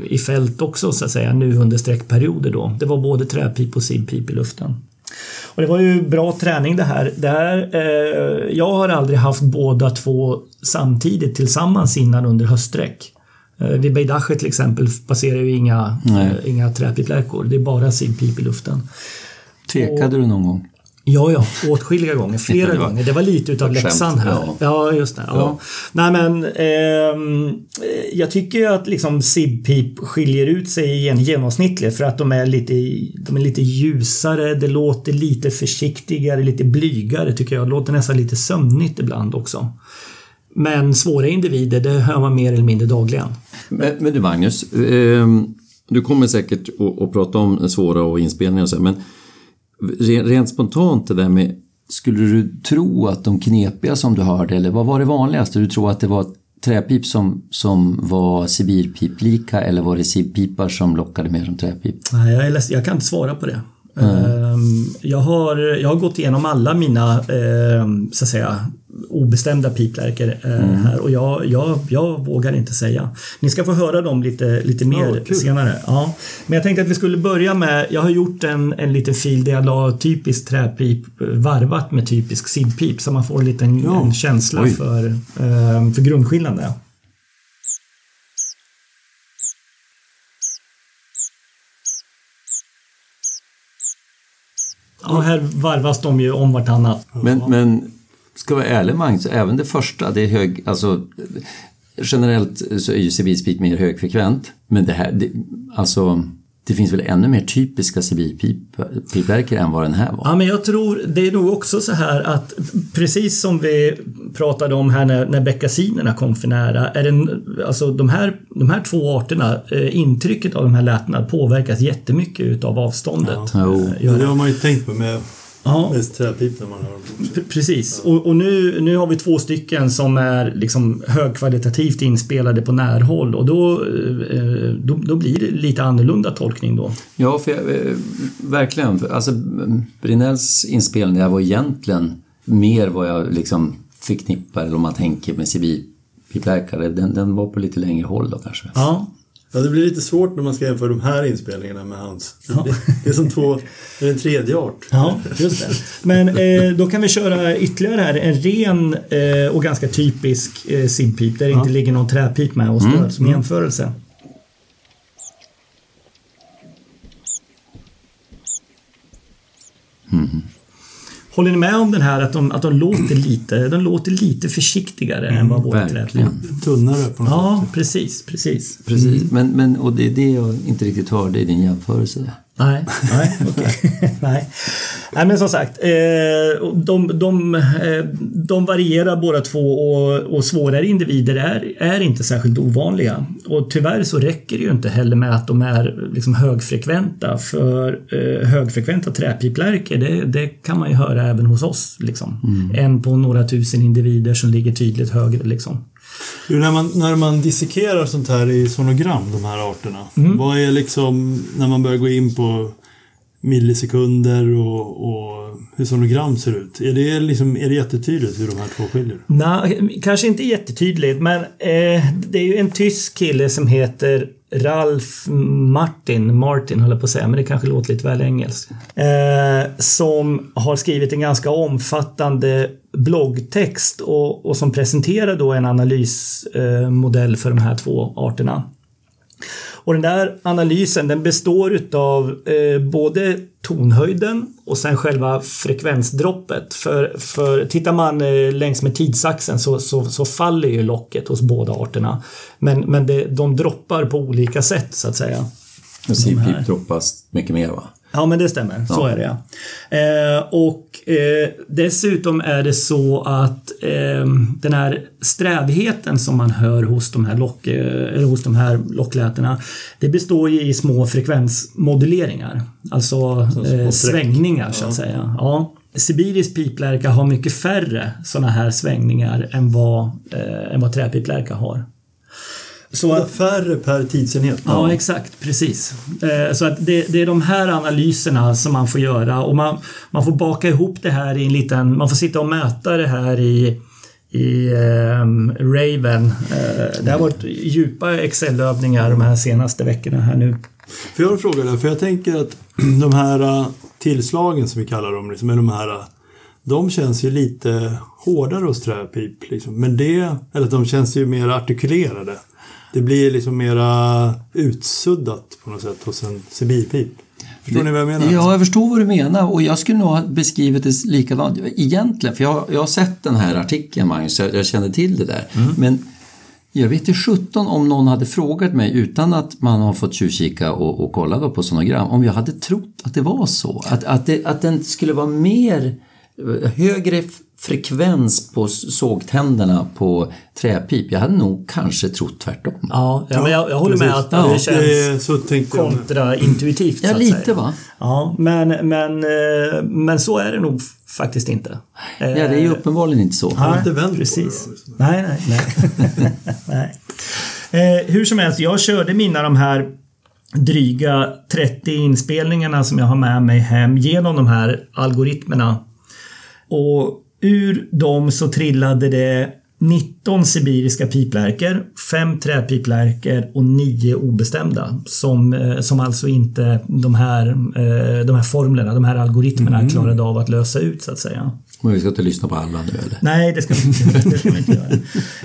i fält också så att säga, nu under sträckperioder då. Det var både träpip och sidpip i luften. Och det var ju bra träning det här. Det här eh, jag har aldrig haft båda två samtidigt tillsammans innan under höststräck. Eh, vid Beidache till exempel passerar ju inga, eh, inga träpiplärkor. Det är bara sidpip i luften. Tvekade du någon gång? Ja, ja, åtskilliga gånger. Flera Det var- gånger. Det var lite utav läxan här. ja. Ja, just det. Ja. Nej, men ehm, jag tycker att liksom Sibpip skiljer ut sig gen- genomsnittligt för att de är lite, de är lite ljusare, det låter lite försiktigare, lite blygare tycker jag. Det låter nästan lite sömnigt ibland också. Men svåra individer, det hör man mer eller mindre dagligen. Men, men du Magnus, ehm, du kommer säkert att, att prata om svåra och inspelningar och så, men rent spontant det där med, skulle du tro att de knepiga som du hörde, eller vad var det vanligaste? Du tror att det var träpip som, som var sibirpiplika eller var det sibpipar som lockade mer som träpip? Nej, jag, ledsen, jag kan inte svara på det. Ehm, Jag, har, jag har gått igenom alla mina ehm, så att säga, obestämda piplärkor eh, Mm. här och jag, jag, jag vågar inte säga. Ni ska få höra dem lite, lite mer vad kul. senare. Ja. Men jag tänkte att vi skulle börja med, jag har gjort en, en liten fil där jag la typisk träpip eh, varvat med typisk sidpip så man får en liten Ja. en känsla Oj. för, eh, för grundskillnaden. Ja, här varvas de ju om vartannat. Men, men ska vara ärlig Magnus, även det första, det är hög, alltså generellt så är ju civilspik mer högfrekvent. Men det här, det, alltså det finns väl ännu mer typiska civilpipverkare än vad den här var? Ja, men jag tror det är nog också så här att precis som vi pratade om här när, när beckasinerna kom för nära. Är det, alltså de här, de här två arterna, eh, intrycket av de här lätena påverkas jättemycket utav avståndet. Jo. Eh, det. har man ju tänkt på med, Ja. med träpip när man hör dem. Precis, och, och nu, nu har vi två stycken som är liksom högkvalitativt inspelade på närhåll och då, eh, då, då blir det lite annorlunda tolkning då. Ja, för jag, eh, verkligen. Alltså, Brinells inspelning där var egentligen mer vad jag liksom förknippar, eller om man tänker med civilpipverkare. Den, den var på lite längre håll då kanske. Ja, Ja, det blir lite svårt när man ska jämföra de här inspelningarna med hans. Det, blir, det är som två, det är en tredje art. Ja, just det. Men eh, då kan vi köra ytterligare här. En ren eh, och ganska typisk eh, simpip där det inte ligger någon träpip med och stöd som jämförelse. Håller ni med om den här att de, att de låter lite, de låter lite försiktigare än vad våra träpip? Verkligen. Tunnare på något Ja, sätt. precis, precis. Precis, men, men, och det är det jag inte riktigt hörde i din jämförelse. Nej, nej, okej. nej. nej, men som sagt. Eh, de, de, eh, de varierar båda två och, och svårare individer är, är inte särskilt ovanliga. Och tyvärr så räcker det ju inte heller med att de är liksom högfrekventa. För eh, högfrekventa träpiplärkor, det, det kan man ju höra även hos oss. Liksom. En på några tusen individer som ligger tydligt högre. Liksom. Du, när, man, när man dissekerar sånt här i sonogram, de här arterna. Vad är liksom, när man börjar gå in på millisekunder och, och hur sonogram ser ut. Är det, liksom, är det jättetydligt hur de här två skiljer? Nej, kanske inte jättetydligt, men eh, det är ju en tysk kille som heter Ralf Martin, Martin höll jag på att säga, men det kanske låter lite väl engelskt. Eh, som har skrivit en ganska omfattande bloggtext och, och som presenterar då en analysmodell eh, för de här två arterna. Och den där analysen den består utav eh, både tonhöjden och sen själva frekvensdroppet. För, för tittar man eh, längs med tidsaxeln så, så, så faller ju locket hos båda arterna. Men, men det, de droppar på olika sätt så att säga. CPIP droppas mycket mer va? Ja, men det stämmer. Så Ja. är det ja. Eh, och eh, dessutom är det så att eh, den här strävheten som man hör hos de här, lock, eh, hos de här locklätena det består ju i små frekvensmoduleringar. Alltså eh, svängningar så att säga. Ja. Sibirisk piplärka har mycket färre sådana här svängningar än vad, eh, än vad träpiplärka har. Så att, Färre per tidsenhet. Ja, exakt. Precis. Eh, Så att det, det är de här analyserna som man får göra och man, man får baka ihop det här i en liten... Man får sitta och mäta det här i, i ehm, Raven. Eh, det har varit djupa Excel-övningar de här senaste veckorna här nu. För jag har en fråga där, för jag tänker att de här äh, tillslagen som vi kallar dem, liksom, de här äh, de känns ju lite hårdare hos träpip. Liksom. Men det, eller de känns ju mer artikulerade. Det blir liksom mera utsuddat på något sätt hos en sibirpip. Förstår ni vad jag menar? Ja, jag förstår vad du menar och jag skulle nog ha beskrivit det likadant egentligen. För jag, jag har sett den här artikeln Magnus, jag, jag känner till det där. Men jag vet inte 17 om någon hade frågat mig utan att man har fått tjuvkika och, och kolla på sonogram om jag hade trott att det var så. Att, att, det, att den skulle vara mer eh, högre frekvens på sågtänderna på träpip. Jag hade nog kanske trott tvärtom. Ja, ja men jag, jag håller med att Ja, det Det känns är, så kontraintuitivt. så Ja, lite säga. va? Ja, men, men, eh, men så är det nog faktiskt inte. Ja, det är ju uppenbarligen inte så. har Nej, inte vänt på precis. det. Nej, nej, nej. nej. Eh, hur som helst, jag körde mina de här dryga 30 inspelningarna som jag har med mig hem genom de här algoritmerna. Och ur dem så trillade det 19 sibiriska piplärkor, 5 träpiplärkor och 9 obestämda. Som, eh, som alltså inte de här, eh, de här formlerna, de här algoritmerna klarade av att lösa ut så att säga. Men vi ska inte lyssna på alla nu eller? Nej, det ska vi inte, det ska vi inte göra.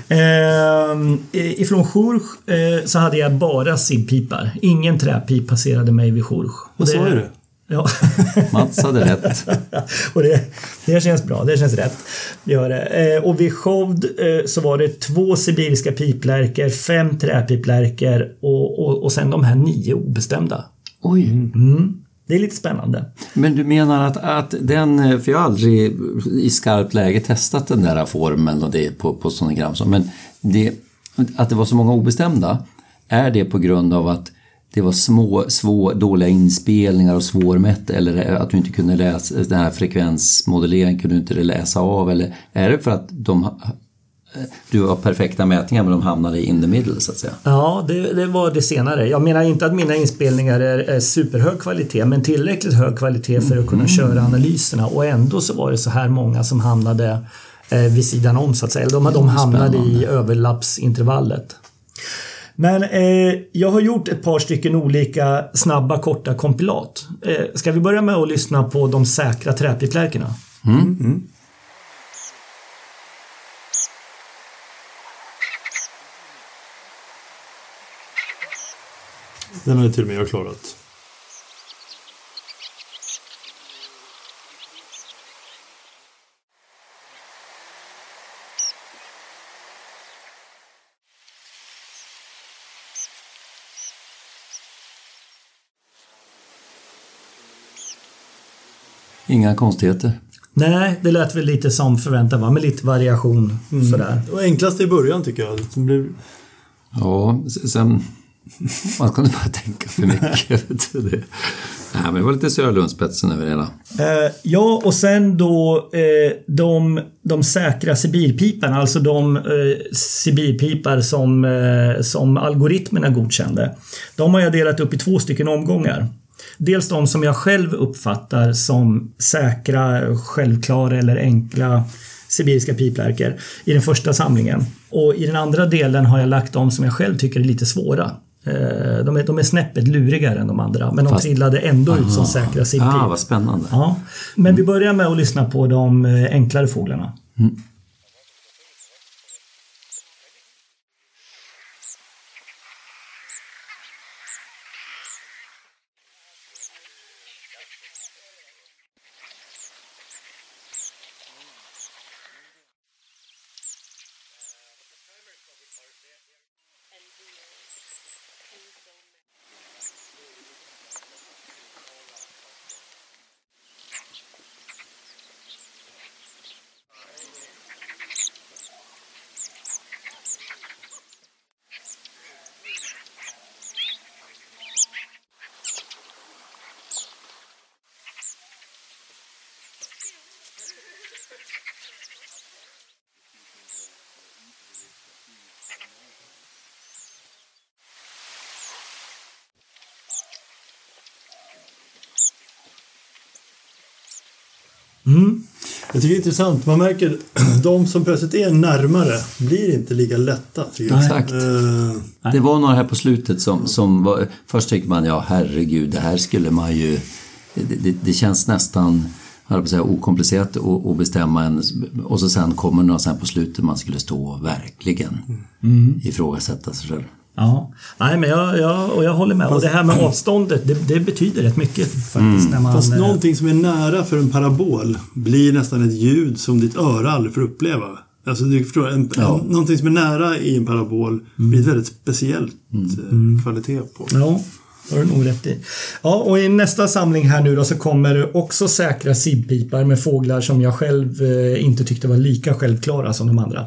Ehm, i- ifrån Jourge eh, så hade jag bara sibpipar. Ingen träpip passerade mig vid Jourge. Och Vad sa du? Ja. Mats hade rätt. och det, det känns bra, det känns rätt. Gör det. Eh, och vid Shovd eh, så var det två sibiriska piplärkor, fem träpiplärkor och, och, och sen de här nio obestämda. Oj. Det är lite spännande. Men du menar att, att den, för jag har aldrig i skarpt läge testat den där formen och det på, på sonogram, men det, att det var så många obestämda, är det på grund av att det var små, svå, dåliga inspelningar och svårmätt eller att du inte kunde läsa den här frekvensmodelleringen kunde du inte läsa av eller är det för att de du har perfekta mätningar men de hamnade in the middle så att säga? Ja, det, det var det senare. Jag menar inte att mina inspelningar är, är superhög kvalitet men tillräckligt hög kvalitet för att kunna köra analyserna och ändå så var det så här många som hamnade eh, vid sidan om så att säga. De, de hamnade i överlappsintervallet. Men eh, jag har gjort ett par stycken olika snabba korta kompilat. Eh, ska vi börja med att lyssna på de säkra träpiplärkorna? Den har till och med jag klarat. Inga konstigheter. Nej, det lät väl lite som förväntat va? Med lite variation sådär. Det var enklast i början tycker jag. Det blev... Ja, sen... Man kunde bara tänka för mycket. det. Nej, men det var lite Sörlundsspetsen över det hela. Eh, ja, och sen då eh, de, de säkra Sibirpiparna, alltså de eh, Sibirpipar som, eh, som algoritmerna godkände. De har jag delat upp i två stycken omgångar. Dels de som jag själv uppfattar som säkra, självklara eller enkla sibiriska piplärkor i den första samlingen. Och i den andra delen har jag lagt de som jag själv tycker är lite svåra. Eh, De är, de är snäppet lurigare än de andra, men de Fast- trillade ändå ut som säkra sibpip. Ah, vad spännande. Ja, men vi börjar med att lyssna på de eh, enklare fåglarna. Jag tycker det är intressant. Man märker de som plötsligt är närmare blir inte lika lätta. tycker. Exakt. Eh, Det var några här på slutet som, som var, först tyckte man ja herregud det här skulle man ju det, det, det känns nästan jag att säga, okomplicerat att, att bestämma en och så sen kommer några sen på slutet man skulle stå och verkligen ifrågasätta sig själv. Ja, nej men jag, jag, och jag håller med. och det här med avståndet, det, det betyder rätt mycket faktiskt. När man, Fast eh, någonting som är nära för en parabol blir nästan ett ljud som ditt öra aldrig får uppleva. Alltså du förstår, en, en, någonting som är nära i en parabol blir ett väldigt speciellt eh, kvalitet på. Ja, det har du nog rätt i. Ja, och i nästa samling här nu då så kommer det också säkra sibpipar med fåglar som jag själv eh, inte tyckte var lika självklara som de andra.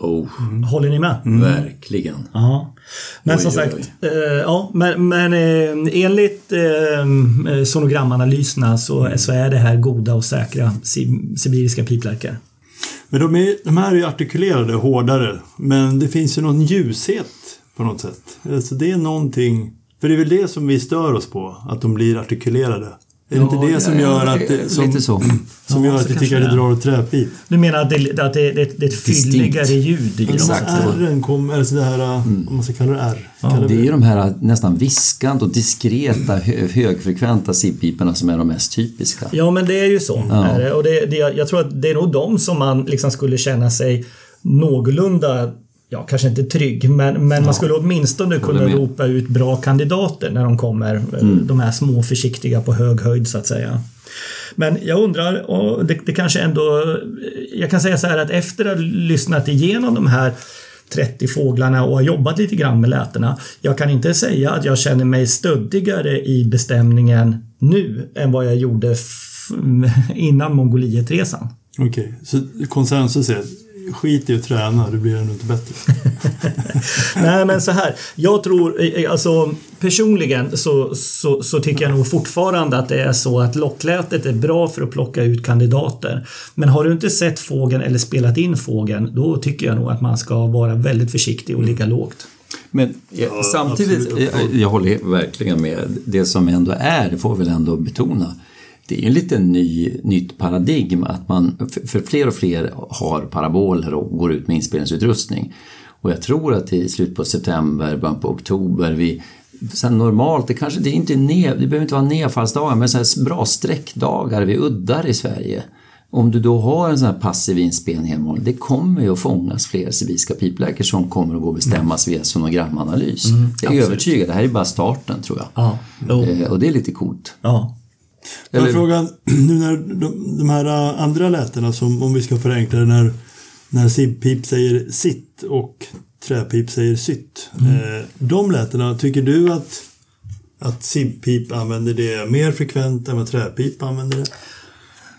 Ja, Oh, håller ni med? Verkligen. Ja. Men Oj, som oj, sagt, oj. eh, ja, men, men eh, enligt eh, sonogramanalyserna så, så är det här goda och säkra si- sibiriska piplärkor. Men de, är, de här är ju artikulerade hårdare. Men det finns ju någon ljushet på något sätt. Alltså det är någonting... För det är väl det som vi stör oss på. Att de blir artikulerade. Är det inte det som gör att det, som, Lite så. som Ja, gör så att vi kanske tycker att det drar åt träpip? Du menar att det, att det, det, det är ett Distinkt. fylligare ljud i? Exakt. R'n kommer, alltså det här, om man ska kalla det R. kallar Det är ju de här nästan viskande och diskreta hö- högfrekventa sipppiporna som är de mest typiska. Ja, men det är ju så. Är det. Och det, det, jag tror att det är nog de som man liksom skulle känna sig någorlunda Ja, kanske inte trygg, men, men man skulle åtminstone kunna ropa ut bra kandidater när de kommer. eh, De här små försiktiga på hög höjd så att säga. Men jag undrar, och det, det kanske ändå... Jag kan säga så här att efter att ha lyssnat igenom de här 30 fåglarna och har jobbat lite grann med lätena. Jag kan inte säga att jag känner mig stöddigare i bestämningen nu än vad jag gjorde innan Mongolietresan. Okej, så konsensus är skit i att träna, det blir ändå inte bättre. Nej men så här, jag tror, eh, alltså personligen så, så, så tycker jag nog fortfarande att det är så att locklätet är bra för att plocka ut kandidater. Men har du inte sett fågeln eller spelat in fågeln, då tycker jag nog att man ska vara väldigt försiktig och ligga lågt. Men ja, samtidigt, jag, jag håller verkligen med. Det som ändå är, det får vi väl ändå betona, det är ju en liten ny, nytt paradigm att man, för, fler och fler har paraboler och går ut med inspelningsutrustning. Och jag tror att i slutet på september, början på oktober, vi Sen normalt, det kanske det är inte ned, det behöver inte vara nedfallsdagar, men så här bra sträckdagar vid uddar i Sverige. Om du då har en sån här passiv inspelning hemma, det kommer ju att fångas fler sibiriska piplärkor som kommer att gå och bestämmas via sonogramanalys. jag är Mm. absolut. övertygad, det här är bara starten tror jag. Ja, Eh, och det är lite coolt. ja. Eller- frågan, nu när de, de här andra lätena som, om vi ska förenkla det, när, när sibpip säger sitt och träpip säger sytt. Eh, de lätena, tycker du att, att sibpip använder det mer frekvent än vad träpip använder det?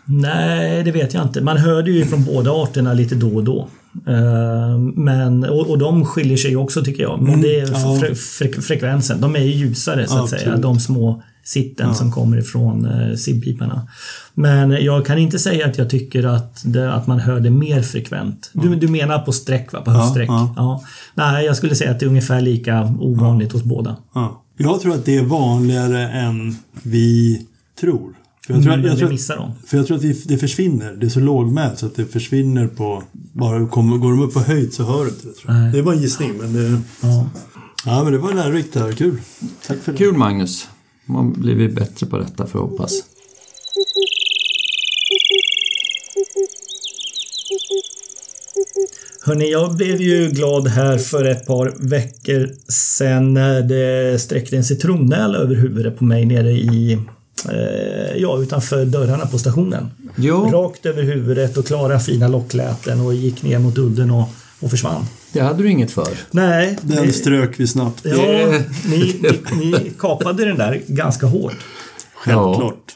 Nej, det vet jag inte. Man hörde ju från båda arterna lite då och då. Eh, Men, och, och de skiljer sig också tycker jag. Men det är Mm, ja. fre, fre, frekvensen. De är ju ljusare så att Absolut. säga. De små sitten som kommer ifrån eh, sibpiparna. Men jag kan inte säga att jag tycker att, det, att man hör det mer frekvent. Du, du menar på streck va? På höststräck? ja. Ja. Nej, jag skulle säga att det är ungefär lika ovanligt hos båda. Ja. Jag tror att det är vanligare än vi tror. För jag tror, Men jag vi tror, missar dem. för jag tror att vi, det försvinner. Det är så lågmält så att det försvinner på... Bara kommer, går de upp på höjd så hör du inte det. Jag. Det är bara en gissning men det... Ja. Ja men det var lärorikt det här. Kul. Tack för det. Kul Magnus! Man blir bättre på detta jag hoppas. Hörni, jag blev ju glad här för ett par veckor sedan när det sträckte en citronnäla över huvudet på mig nere i eh, ja, utanför dörrarna på stationen. Ja. Rakt över huvudet och klara fina lockläten och gick ner mot udden och, och försvann. Det hade du inget för. Nej, Den det- strök vi snabbt. ja, ni, ni, ni kapade den där ganska hårt. Självklart.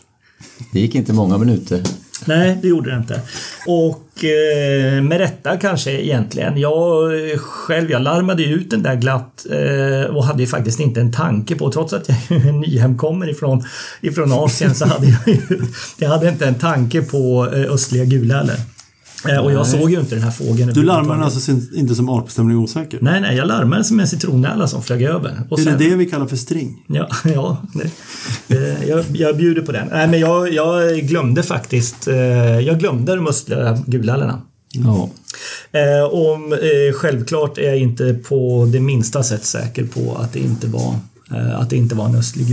Det gick inte många minuter. Nej, det gjorde det inte. Och eh, med rätta kanske egentligen. Jag själv, jag larmade ju ut den där glatt eh, och hade ju faktiskt inte en tanke på, trots att jag är nyhemkommer ifrån, ifrån Asien så hade jag jag hade inte en tanke på eh, östliga guläler. Eh, och jag såg ju inte den här fågeln. Du larmar den överhuvudtaget. alltså sin- inte som artbestämning osäker? Nej, nej, jag larmade som en citronnäla som flög över. Och Är sen- det det vi kallar för string? Ja, ja nej. Eh, jag, jag bjuder på den. Nej, men jag, jag glömde faktiskt. eh, Jag glömde de östliga gulallerna. Ja. Eh, om, självklart är jag inte på det minsta sätt säker på att det inte var, att det inte var en östlig.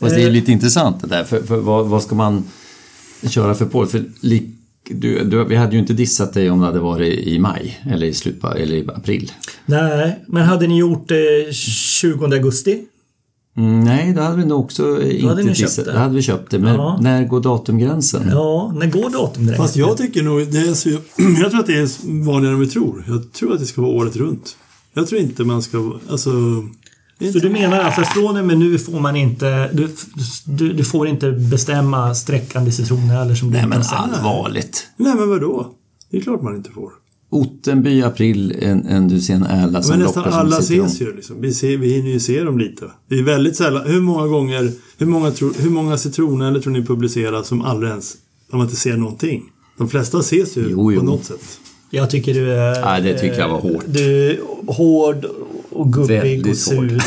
Fast det är lite intressant det där, för, för vad, vad ska man köra för på? För lik, du, du, vi hade ju inte dissat dig om det hade varit i maj eller i, slut eller i april. Nej, men hade ni gjort det 20 augusti? Mm, nej, då hade vi nog också inte hade dissat. det. Då hade vi köpt det. Men Ja. när går datumgränsen? Ja, när går datumgränsen? Fast jag tycker nog, det är så, jag tror att det är vanligare än vi tror. Jag tror att det ska vara året runt. Jag tror inte man ska, alltså... Så du menar alltså från och med nu får man inte, du, du, du får inte bestämma sträckande citroner som du Nej, men allvarligt. Nej men vadå? Det är klart man inte får. Ottenby i april, en, en du ser en ärla som Men nästan lockar som alla citron. ses ju liksom. Vi, ser, vi hinner ju se dem lite. Det är väldigt sällan. Hur många gånger, hur många, tro, hur många citroner tror ni publiceras som aldrig ens, om man inte ser någonting? De flesta ses ju Jo, jo. på något sätt. Jag tycker du är... Nej, det tycker jag var hårt. Du är hård och gubbig Väldigt och sur.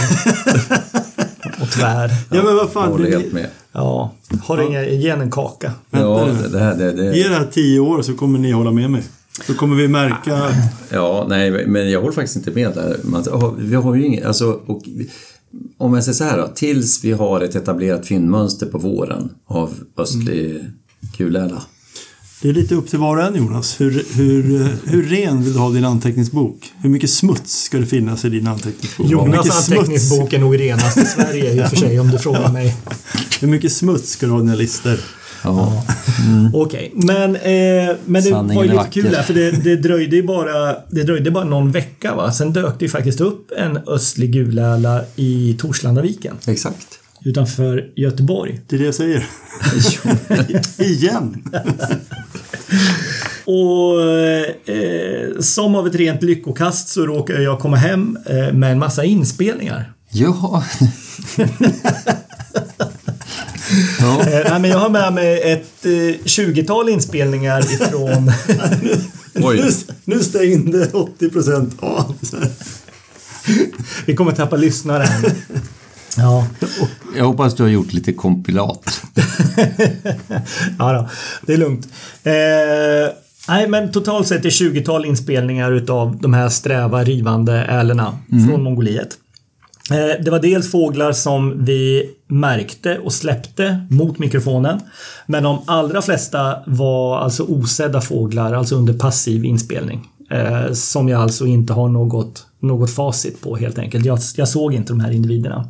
och tvär. Ja, men vad Jag fan. håller Det, helt med. Ja, har inga, ge en kaka. Ja, det, här, det, det, Ge det här tio år så kommer ni hålla med mig. Så kommer vi märka... Ja, nej, men jag håller faktiskt inte med där. Man, ja, vi har ju inget, alltså, och, om jag säger så här då, tills vi har ett etablerat fyndmönster på våren av östlig kuläla. Det är lite upp till var och en Jonas. Hur, hur, hur ren vill du ha din anteckningsbok? Hur mycket smuts ska det finnas i din anteckningsbok? Jonas smuts, anteckningsbok är nog renast i Sverige i och för sig om du frågar mig. hur mycket smuts ska du ha i dina listor? Ja. Okej, men, eh, men det Sanningen var ju lite vacker. kul där för det, det dröjde ju bara, det dröjde bara någon vecka va. Sen dök det ju faktiskt upp en östlig guläla i Torslandaviken Exakt. Utanför Göteborg. Det är det jag säger. Igen! Och eh, som av ett rent lyckokast så råkade jag komma hem eh, med en massa inspelningar. Ja. ja. Eh, nej, men jag har med mig ett eh, 20-tal inspelningar ifrån... Oj. Nu, nu stängde 80 procent av. Vi kommer tappa lyssnare. Ja. Jag hoppas du har gjort lite kompilat. ja då, det är lugnt. Eh, nej, men totalt sett är 20-tal inspelningar utav de här sträva, rivande ärlorna från Mongoliet. Eh, det var dels fåglar som vi märkte och släppte mot mikrofonen. Men de allra flesta var alltså osedda fåglar, alltså under passiv inspelning. Eh, som jag alltså inte har något, något facit på helt enkelt. Jag, jag såg inte de här individerna.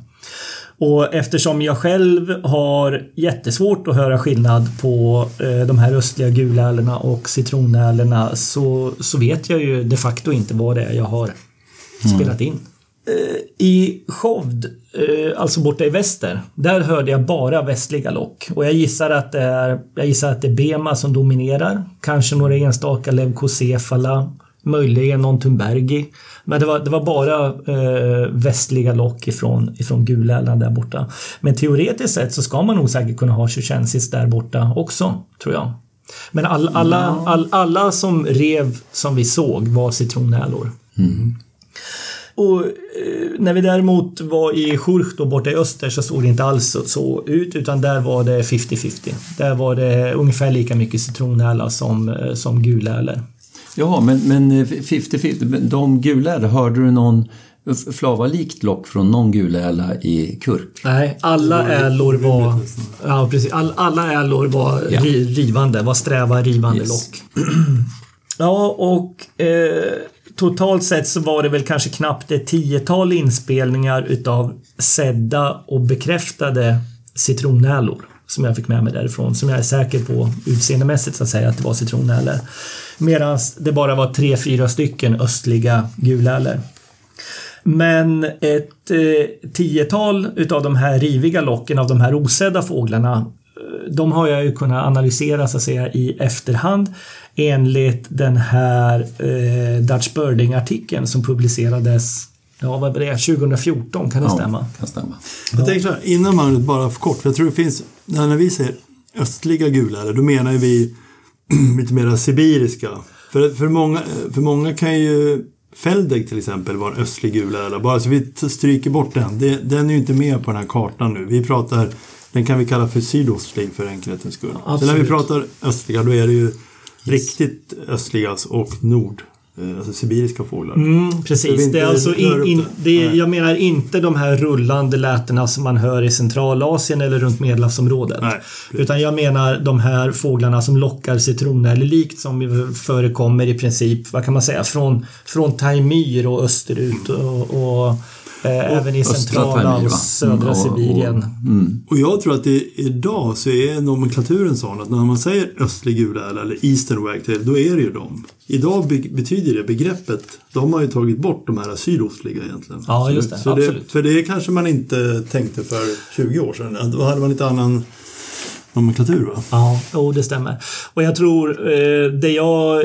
Och eftersom jag själv har jättesvårt att höra skillnad på eh, de här östliga gulärlorna och citronärlorna så, så vet jag ju de facto inte vad det är jag har spelat in. Eh, I Shovd, eh, alltså borta i väster, där hörde jag bara västliga lock. Och jag gissar att det är, jag gissar att det är Bema som dominerar. Kanske några enstaka Leukocephala, möjligen någon Thunbergi. Men det var, det var bara eh, västliga lock ifrån, ifrån Gulärlan där borta. Men teoretiskt sett så ska man nog säkert kunna ha tjurtjensis där borta också, tror jag. Men all, alla, all, alla som rev som vi såg var citronärlor. Och eh, när vi däremot var i Church då borta i öster så såg det inte alls så, ut utan där var det 50-50. Där var det ungefär lika mycket citronärla som, eh, som gulärlor. Ja, men, men eh, 50-50, men de gula, hörde du någon f- flavalikt lock från någon guläla i kurk? Nej, alla ärlor var... Ja, precis. All, alla ärlor var Ja. ri, rivande, var sträva rivande Yes. lock. Ja, och eh, totalt sett så var det väl kanske knappt ett tiotal inspelningar utav sedda och bekräftade citronärlor som jag fick med mig därifrån. Som jag är säker på utseendemässigt så att säga att det var citronärlor. Medan det bara var tre, fyra stycken östliga gulärlor. Men ett eh, tiotal utav de här riviga locken av de här osedda fåglarna eh, de har jag ju kunnat analysera så att säga i efterhand enligt den här eh, Dutch Birding-artikeln som publicerades Ja, vad var det? 2014, kan det stämma? kan stämma. Jag tänker så här, innan man bara för kort, för jag tror det finns, när vi säger östliga gulärlor, då menar vi lite mer sibiriska. För, för, många, för många kan ju Feldeg till exempel vara en östlig gulärla. Bara så vi stryker bort den. Det, den är ju inte med på den här kartan nu. Vi pratar, den kan vi kalla för sydostlig för enkelhetens skull. Så när vi pratar östliga då är det ju riktigt östliga och nord, alltså sibiriska fåglar. Mm, precis. Det är alltså in, in, det. är, jag menar inte de här rullande lätena som man hör i Centralasien eller runt Medelhavsområdet. Nej. Utan jag menar de här fåglarna som lockar citroner eller likt som förekommer i princip, vad kan man säga, från, från Taimyr och österut och, och eh, även i centrala och södra Mm, och- och- Sibirien. Och jag tror att det, idag så är nomenklaturen sån att när man säger östlig gulärla eller eastern wagtail, då är det ju dem. Idag be- betyder det begreppet, de har ju tagit bort de här sydostliga egentligen. Ja, just det. Så det, Absolut. för det kanske man inte tänkte för 20 år sedan. Då hade man lite annan nomenklatur va? Ja, jo, det stämmer. Och jag tror eh, det jag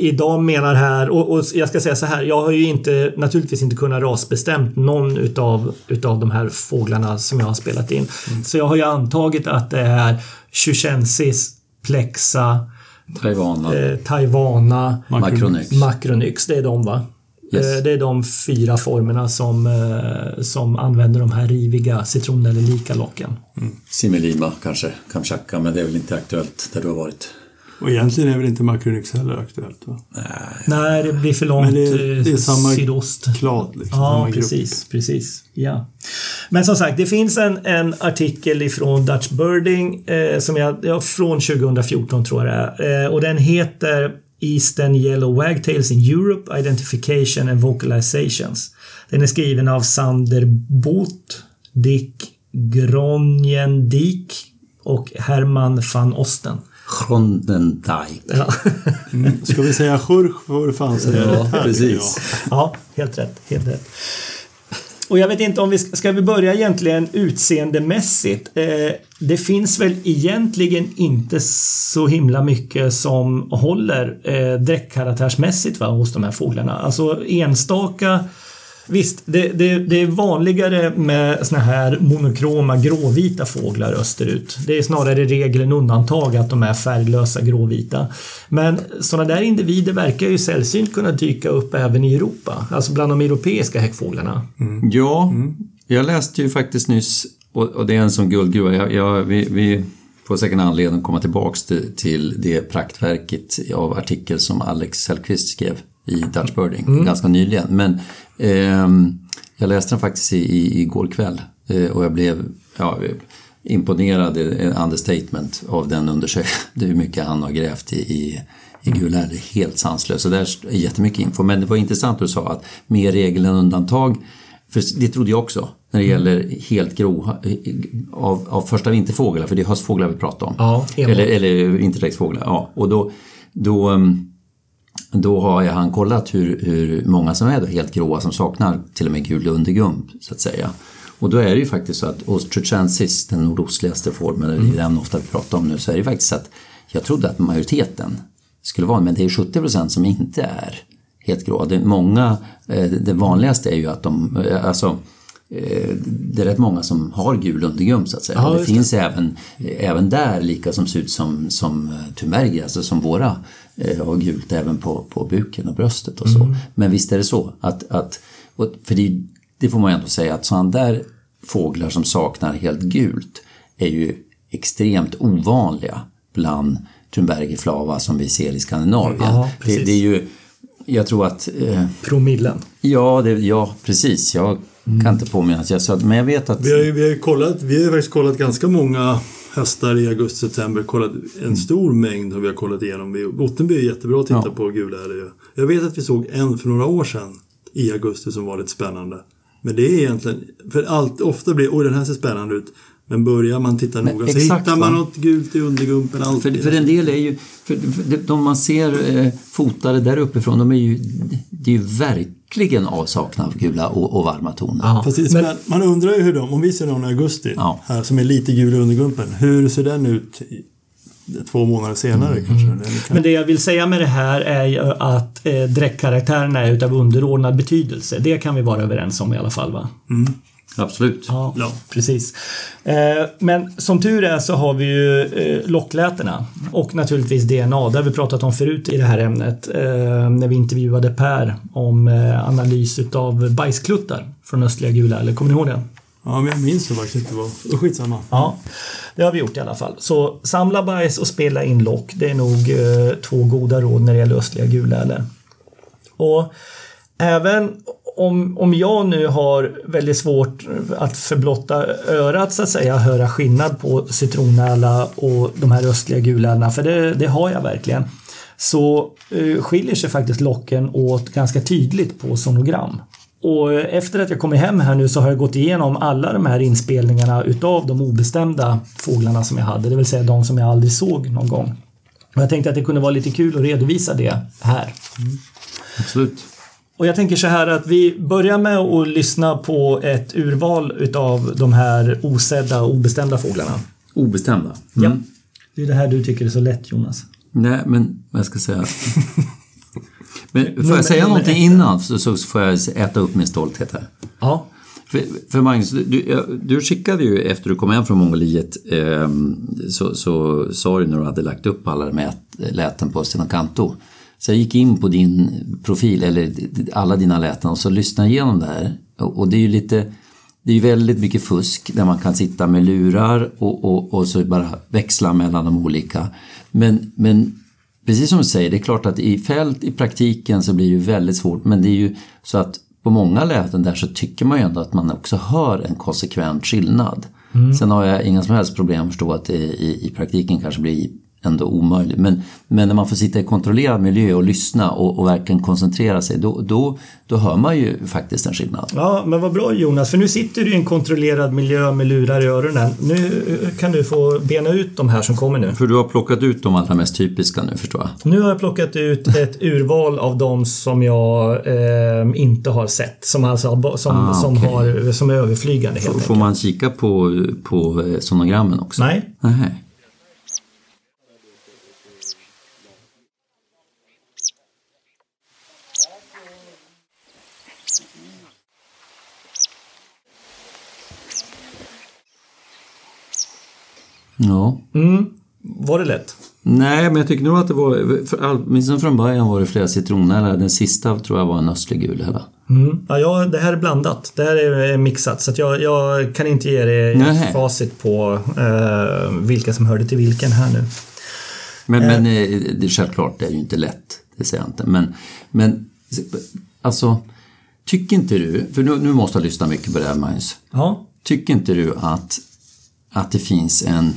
idag menar här och, och jag ska säga så här. Jag har ju inte naturligtvis inte kunnat rasbestämt någon utav, utav de här fåglarna som jag har spelat in. Så jag har ju antagit att det är Tjurtjensis, Plexa, Taiwan, eh, Taiwana, Macronyx. Macronyx. Det är de va? Yes. Eh, Det är de fyra formerna som, eh, som använder de här riviga citron eller lika locken. Similima kanske, Kamchatka, men det är väl inte aktuellt där du har varit. Och egentligen är väl inte Macronyx heller aktuellt va? Nej, det blir för långt det är- eh, det är samma sydost. Klad liksom. Ja, samma grupp. precis, precis. Ja. Men som sagt, det finns en, en artikel ifrån Dutch Birding eh, som jag, ja, från 2014 tror jag det är. Eh, och den heter Eastern Yellow Wagtails in Europe Identification and Vocalizations. Den är skriven av Sander Both, Dick Gronjendijk och Herman van Osten. Grondendijk. Ja. Ska vi säga Schurch får du fan säga Ja, precis. Ja, helt rätt. Helt rätt. Och jag vet inte om vi ska, ska vi börja egentligen utseendemässigt. Eh, det finns väl egentligen inte så himla mycket som håller eh, dräktkaraktärsmässigt va, hos de här fåglarna. Alltså enstaka Visst, det, det, det är vanligare med såna här monokroma gråvita fåglar österut. Det är snarare regel än undantag att de är färglösa gråvita. Men sådana där individer verkar ju sällsynt kunna dyka upp även i Europa, alltså bland de europeiska häckfåglarna. Mm. Ja, jag läste ju faktiskt nyss, och, och det är en sån guldgruva, jag, jag, vi, vi får säkert en anledning att komma tillbaks till, till det praktverket av artikel som Alex Hellqvist skrev i Dutch Birding ganska nyligen. Men ehm, jag läste den faktiskt i, i, igår kväll eh, och jag blev ja, imponerad, eh, understatement, av den undersökningen. Hur mycket han har grävt i, i i gula är helt sanslöst. Så där är jättemycket info. Men det var intressant att du sa att mer regel än undantag. För det trodde jag också när det gäller helt grå av, av första vinterfåglar, för det är höstfåglar vi pratar om. Ja, eller, eller vinterdäcksfåglar. Ja. Och då, då, um, då har jag han kollat hur, hur många som är helt gråa som saknar till och med gul undergump så att säga. Och då är det ju faktiskt så att Ostrochensis, den nordostligaste formen, är den ofta vi pratar om nu, så är det faktiskt så att jag trodde att majoriteten skulle vara, men det är 70% som inte är helt grå. Det, många, eh, det vanligaste är ju att de, eh, alltså eh, det är rätt många som har gul undergump så att säga. Och det just det. finns även, även där lika som ser ut som, som tumerger, alltså som våra eh, har gult även på, på buken och bröstet och så. Mm. Men visst är det så att, att och, för det, det får man ju ändå säga att sådana där fåglar som saknar helt gult är ju extremt ovanliga bland Thunberger flava som vi ser i Skandinavien. Ja, det, det är ju, jag tror att eh, Promillen. Ja, det, ja, precis. Jag kan inte påminna att jag sa men jag vet att... Vi har ju vi har kollat, vi har faktiskt kollat ganska många hästar i augusti-september. Kollat en stor mängd har vi har kollat igenom. Ottenby är jättebra att titta Ja. på gula är det ju. Jag vet att vi såg en för några år sedan i augusti som var lite spännande. Men det är egentligen, för allt, ofta blir oj den här ser spännande ut. Men börjar man titta noga så exakt, hittar man va? något gult i undergumpen. Allt För, för en del är ju, för, för de man ser eh, fotade där uppifrån, de är ju, det är ju verkligen avsaknad av gula och, och varma toner. Ja. Är Men- man undrar ju hur de, om vi ser någon i augusti Ja. här som är lite gul i undergumpen. Hur ser den ut två månader senare Mm. kanske? Kan- Men det jag vill säga med det här är ju att eh, dräktkaraktärerna är utav underordnad betydelse. Det kan vi vara överens om i alla fall va? Absolut. Ja, Ja. precis. Eh, men som tur är så har vi ju eh, locklätena och naturligtvis DNA. Det har vi pratat om förut i det här ämnet eh, när vi intervjuade Per om eh, analys utav bajskluttar från östliga gula. Eller kommer ni ihåg det? Ja, men jag minns det faktiskt inte. Vad... Skitsamma. Ja, det har vi gjort i alla fall. Så samla bajs och spela in lock. Det är nog eh, två goda råd när det gäller östliga gulläler. Och även om, om jag nu har väldigt svårt att förblotta örat så att säga, höra skillnad på citronärla och de här östliga gulärlorna, för det, det har jag verkligen, så eh, skiljer sig faktiskt locken åt ganska tydligt på sonogram. Och efter att jag kommit hem här nu så har jag gått igenom alla de här inspelningarna utav de obestämda fåglarna som jag hade, det vill säga de som jag aldrig såg någon gång. Och jag tänkte att det kunde vara lite kul att redovisa det här. Mm. Absolut. Och jag tänker så här att vi börjar med att lyssna på ett urval utav de här osedda och obestämda fåglarna. Obestämda. Ja. Det är det här du tycker är så lätt Jonas. Nej, men vad jag ska säga... men får jag säga någonting innan så, så får jag äta upp min stolthet här. Ja. För, för Magnus, du, du, skickade ju efter du kom hem från Mongoliet eh, så, så sa du när du hade lagt upp alla de här läten på Stenocanto. Så jag gick in på din profil, eller alla dina läten och så lyssnade jag igenom det här. Och, det är ju lite, det är väldigt mycket fusk där man kan sitta med lurar och, och, och så bara växla mellan de olika. Men, men precis som du säger, det är klart att i fält, i praktiken så blir det ju väldigt svårt. Men det är ju så att på många läten där så tycker man ju ändå att man också hör en konsekvent skillnad. Sen har jag inga som helst problem att förstå att det i, i praktiken kanske blir ändå omöjligt. Men, men när man får sitta i kontrollerad miljö och lyssna och, och verkligen koncentrera sig, då, då, då hör man ju faktiskt en skillnad. Ja, men vad bra Jonas, för nu sitter du i en kontrollerad miljö med lurar i öronen. Nu kan du få bena ut de här som kommer nu. För du har plockat ut de allra mest typiska nu förstår jag. Nu har jag plockat ut ett urval av de som jag eh, inte har sett. Som, alltså, har- som, Ah, som, har, som är överflygande helt Får, enkelt. man kika på, på eh, sonogrammen också? Nej. Nej. Ja. Mm. Var det lätt? Nej, men jag tycker nog att det var, åtminstone från början var det flera citronella. Den sista tror jag var en östlig gul hela. Mm. Ja, ja, det här är blandat. Det här är mixat. Så jag, jag kan inte ge dig Nej. facit på eh, vilka som hörde till vilken här nu. Men, men eh, det är självklart, det är ju inte lätt. Det säger jag inte. Men, men alltså, tycker inte du, för nu, nu måste jag lyssna mycket på det här Magnus. Ja. Tycker inte du att, att det finns en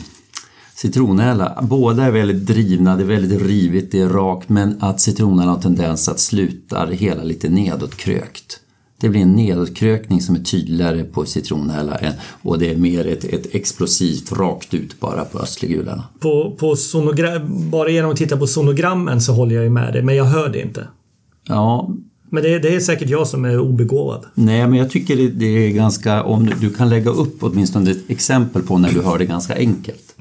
citronella, båda är väldigt drivna, det är väldigt rivigt, det är rakt, men att citronella har tendens att sluta det hela lite nedåtkrökt. Det blir en nedåtkrökning som är tydligare på citronella än, och det är mer ett, ett explosivt rakt ut bara på östligula. På, på sonogra- bara genom att titta på sonogrammen så håller jag ju med dig, men jag hör det inte. Ja, Men det, det är säkert jag som är obegåvad. Nej, men jag tycker det, det är ganska, om du, du kan lägga upp åtminstone ett exempel på när du hör det ganska enkelt.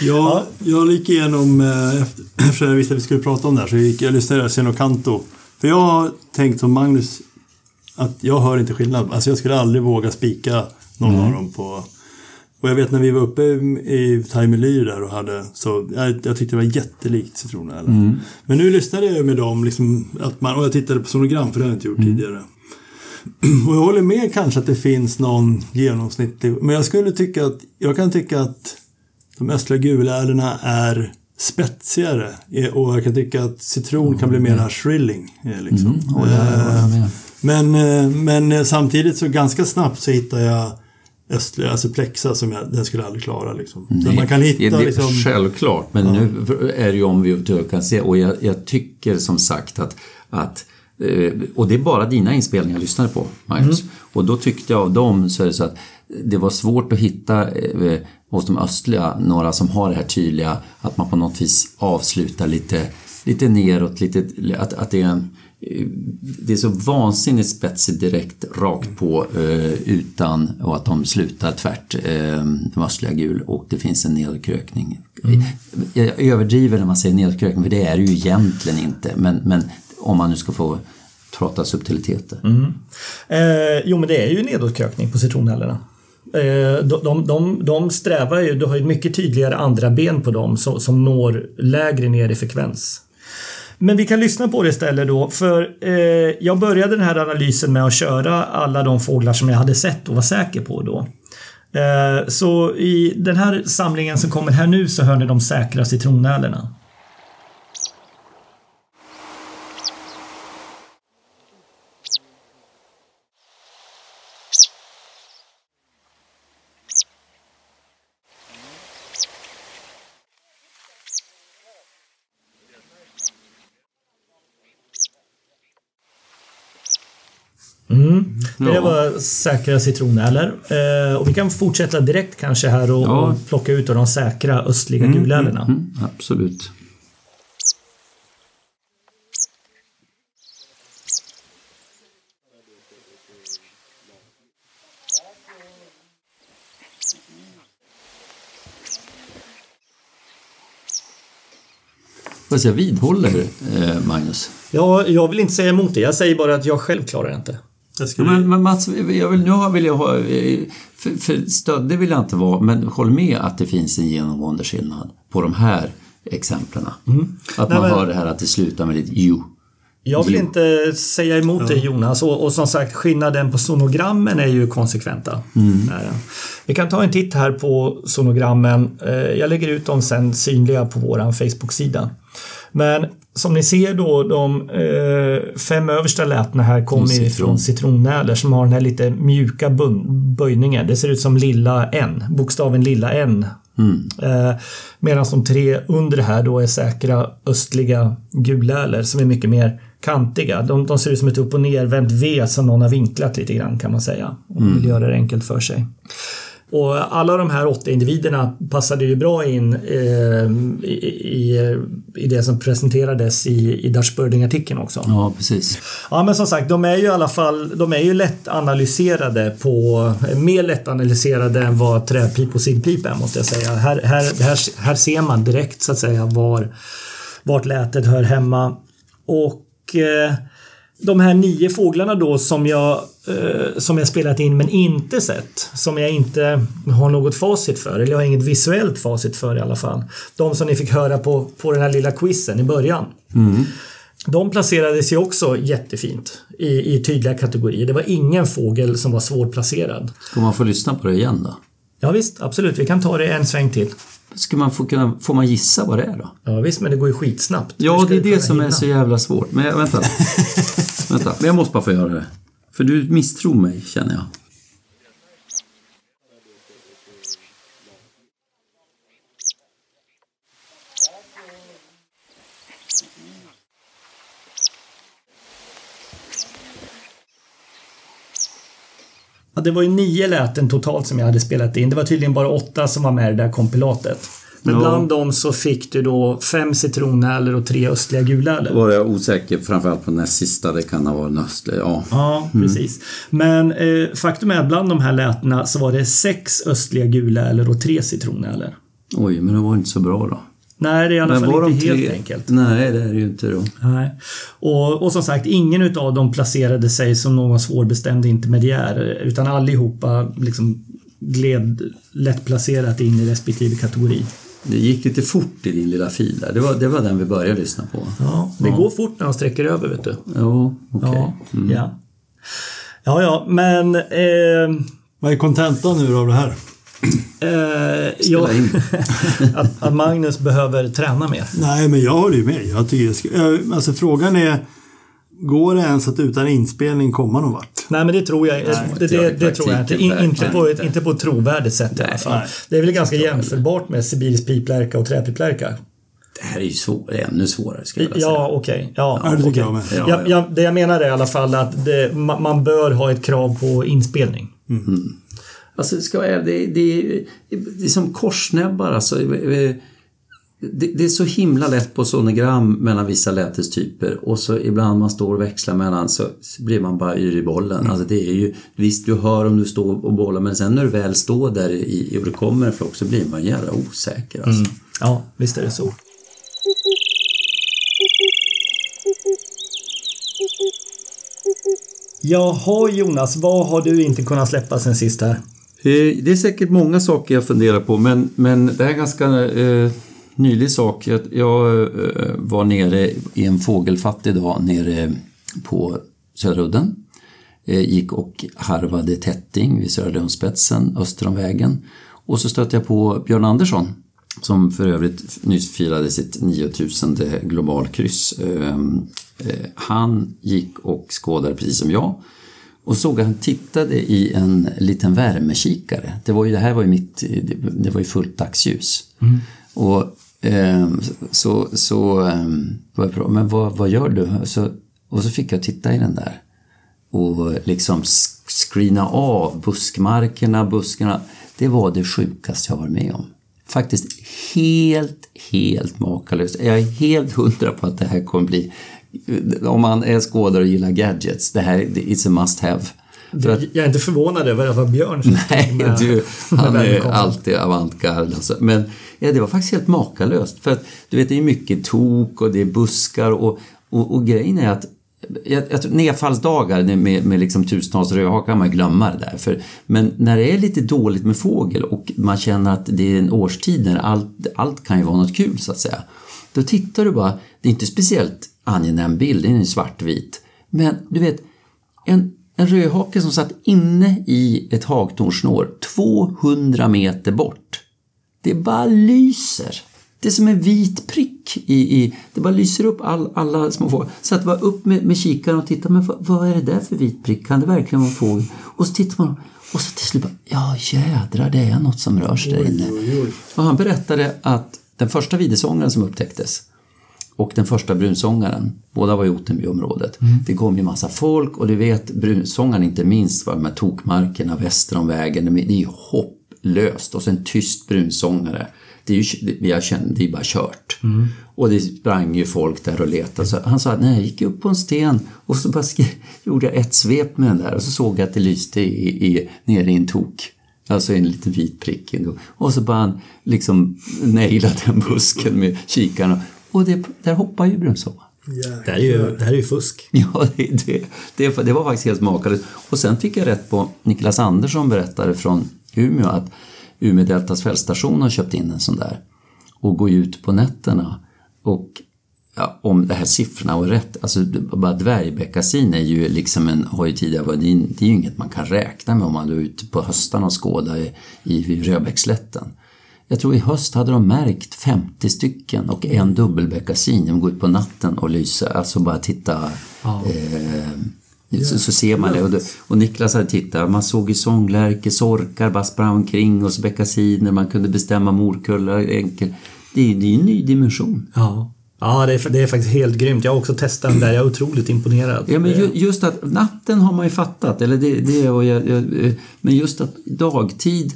Jag, jag gick igenom, eh, efter- eftersom jag visste att vi skulle prata om det här, så gick jag lyssnade på Canto. För jag har tänkt som Magnus, att jag hör inte skillnad. Alltså jag skulle aldrig våga spika någon av dem på... Och jag vet när vi var uppe i Taimelyr där och hade, så jag, jag tyckte det var jättelikt citronella. Men nu lyssnade jag med dem, liksom, att man, och jag tittade på sonogram, för det har jag inte gjort tidigare. Och jag håller med kanske att det finns någon genomsnittlig, men jag skulle tycka att, jag kan tycka att de östliga gulärerna är spetsigare Eh, och jag kan tycka att citron kan bli mer shrilling. eh, Liksom. Men, eh, men eh, samtidigt så ganska snabbt så hittar jag östliga, alltså plexa som jag, den skulle aldrig klara. Liksom. Så man kan hitta det, det, liksom... Självklart, men nu är det ju om vi kan se och jag, jag tycker som sagt att, att eh, och det är bara dina inspelningar jag lyssnade på, Magnus. Och då tyckte jag av dem så är det så att det var svårt att hitta eh, hos de östliga några som har det här tydliga att man på något vis avslutar lite, lite neråt, lite, att, att det är en det är så vansinnigt spetsigt direkt rakt på eh, utan och att de slutar tvärt, eh, de östliga gul och det finns en nedkrökning. Jag överdriver när man säger nedkrökning för det är det ju egentligen inte men, men om man nu ska få prata subtiliteter. Eh, jo, men det är ju nedåtkrökning på citronhällarna. Eh, de, de, de, de strävar ju, du har ju mycket tydligare andra ben på dem som, som når lägre ner i frekvens. Men vi kan lyssna på det istället då, för eh, jag började den här analysen med att köra alla de fåglar som jag hade sett och var säker på då. Eh, så i den här samlingen som kommer här nu så hör ni de säkra citronälerna. Det där var säkra citronärlor. Eh, och vi kan fortsätta direkt kanske här och, Ja. och plocka ut av de säkra östliga gulärlorna. Mm, absolut. Fast jag vidhåller, eh, Magnus. Ja, jag vill inte säga emot det. Jag säger bara att jag själv klarar det inte. Jag ska Ja, men, Mats, jag vill, nu vill jag ha... eh, För, för stöddig vill jag inte vara, men håll med att det finns en genomgående skillnad på de här exemplen. Att Mm. Nej, man men- hör det här att det slutar med lite jo. Jag vill inte säga emot dig Jonas och, och som sagt skillnaden på sonogrammen är ju konsekventa. Är den. Vi kan ta en titt här på sonogrammen. Eh, Jag lägger ut dem sen synliga på vår Facebook-sida. Men som ni ser då, de eh, fem översta lätena här kommer Citron. från citronnäler som har den här lite mjuka böjningen. Det ser ut som lilla n, bokstaven lilla n. Eh, Medan de tre under här då är säkra östliga guläler som är mycket mer kantiga. De, de ser ut som ett upp och nervänt V som någon har vinklat lite grann kan man säga. Om man vill göra det enkelt för sig. Och alla de här åtta individerna passade ju bra in eh, i, i, i det som presenterades i, i Dutch Birding-artikeln också. Ja, precis. Ja men som sagt, de är ju i alla fall de är ju lätt analyserade på mer lätt analyserade än vad träpip och sillpip är måste jag säga. Här, här, här, här ser man direkt så att säga var vart lätet hör hemma. Och eh, de här nio fåglarna då som jag, eh, som jag spelat in men inte sett. Som jag inte har något facit för. Eller jag har inget visuellt facit för i alla fall. De som ni fick höra på, på den här lilla quizen i början. De placerades ju också jättefint i, i tydliga kategorier. Det var ingen fågel som var svårplacerad. Ska man få lyssna på det igen då? Ja visst, absolut. Vi kan ta det en sväng till. Ska man få, kunna, får man gissa vad det är då? Ja visst, men det går ju skitsnabbt. Ja, det är det som är hinna? så jävla svårt. Men jag, vänta. vänta, men jag måste bara få göra det. För du misstror mig, känner jag. Ja, det var ju nio läten totalt som jag hade spelat in. Det var tydligen bara åtta som var med i det där kompilatet. Men Ja. bland dem så fick du då fem citronnäler och tre östliga guläler. Var jag osäker, framförallt på den näst sista. Det kan ha varit en östlig, ja. Ja, precis. Men eh, faktum är att bland de här lätena så var det sex östliga guläler och tre citronnäler. Oj, men det var inte så bra då. Nej, det är i alla Men fall inte tre... helt enkelt. Nej, det är det ju inte då. Nej. Och, och som sagt, ingen utav dem placerade sig som någon svårbestämd intermediär utan allihopa liksom gled lättplacerat in i respektive kategori. Det gick lite fort i din lilla fil där. Det var, det var den vi började lyssna på. Ja, det går fort när de sträcker över, vet du. Jo, okej. Ja, ja. ja, ja, men... Eh, Vad är kontentan nu av det här? eh, ja, in. att, att Magnus behöver träna mer. Nej, men jag håller ju med. Jag tycker, jag eh, alltså frågan är, går det ens att utan inspelning komma någon vart? Nej men det tror jag, det, det det, det tror jag inte. In, inte, på, ett- inte på ett trovärdigt sätt i alla fall. nej. Det är väl ganska jämförbart med sibirisk piplärka och träpiplärka. Det här är ju svår, ännu svårare, skulle jag vilja säga. Ja, okej. Ja, Ja, det okej. jag med. Ja, Ja, det jag menar är i alla fall att man bör ha ett krav på inspelning. Alltså, det, ska, vara- det, det, det är som korsnäbbar alltså. Det, det är så himla lätt på sonogram mellan vissa lätestyper och så ibland man står och växlar mellan så blir man bara yr i bollen. Alltså det är ju, visst du hör om du står och bollar men sen när du väl står där i, och det kommer en flock så blir man jävla osäker alltså. Ja, visst är det så. Jaha Jonas, vad har du inte kunnat släppa sen sist här? Eh, det är säkert många saker jag funderar på men, men det här är en ganska eh, nylig sak. Jag, jag eh, var nere i en fågelfattig dag nere på Södra udden. Eh, gick och harvade tätting vid Söderlundsspetsen öster om vägen. Och så stötte jag på Björn Andersson som för övrigt nyss firade sitt 9000 globalkryss. Eh, eh, han gick och skådade precis som jag. Och såg att han tittade i en liten värmekikare. Det, var ju, det här var ju mitt, det, var ju fullt dagsljus. Och ehm, så, så var jag men vad, vad gör du? Så, och så fick jag titta i den där. Och liksom screena av buskmarkerna, buskarna. Det var det sjukaste jag varit med om. Faktiskt helt, helt makalöst. Jag är helt hundra på att det här kommer bli om man är skådare och gillar gadgets, det här it's a must have. För att, Jag är inte förvånad över att det var Björn som nej, med- du, han är alltid avantgarde. Alltså. Men ja, det var faktiskt helt makalöst. För att du vet, det är mycket tok och det är buskar och, och, och grejen är att jag, jag nedfallsdagar med, med liksom tusentals rödhakar kan man glömma det där. För, men när det är lite dåligt med fågel och man känner att det är en årstid när allt, allt kan ju vara något kul så att säga. Då tittar du bara, det är inte speciellt angenäm bild, den är svartvit. Men du vet, en, en rödhake som satt inne i ett hagtornsnår 200 meter bort. Det bara lyser. Det är som en vit prick i, i det bara lyser upp all, alla små fåglar. Så att vara upp med, med kikaren och titta, men vad, vad, är det där för vit prick? Kan det verkligen vara en fågel? Och så tittar man och så till slut bara, ja jädrar det är något som rör sig där inne. Och han berättade att den första videsångaren som upptäcktes och den första brunsångaren, båda var i Ottenbyområdet. Mm. Det kom ju massa folk och du vet brunsångaren inte minst var de här tokmarkerna väster om vägen. Det är ju hopplöst och så en tyst brunsångare det är ju jag kände, det är bara kört. Mm. Och det sprang ju folk där och letade. Så han sa att jag gick upp på en sten och så bara gjorde jag ett svep med den där och så såg jag att det lyste i, i, nere i en tok. Alltså en liten vit prick. Och så bara han liksom nailade den busken med kikaren. Och det, där hoppar ju brunsångaren. Det här är ju, det här är ju fusk. Ja, det, det, det, det var faktiskt helt makalöst. Och sen fick jag rätt på Niklas Andersson berättade från Umeå att Umeå Deltas fältstation har köpt in en sån där och går ut på nätterna och ja, om de här siffrorna var rätt, alltså bara dvärgbeckasin är ju liksom en, har ju tidigare varit, det är ju inget man kan räkna med om man är ute på höstarna och skådar i, i Röbäcksslätten. Jag tror i höst hade de märkt 50 stycken och en dubbelbeckasin. De går ut på natten och lyser, alltså bara titta ja. eh, så, så ser man det. Och, och Niklas hade tittat, man såg ju sånglärkor, sorkar bara sprang omkring och så beckasiner, man kunde bestämma morkullar enkel. Det, det är ju en ny dimension. Ja. Ja, det är, det är faktiskt helt grymt. Jag har också testat den där. Jag är otroligt imponerad. Ja, men ju, just att natten har man ju fattat. Eller det, det, och jag, jag, men just att dagtid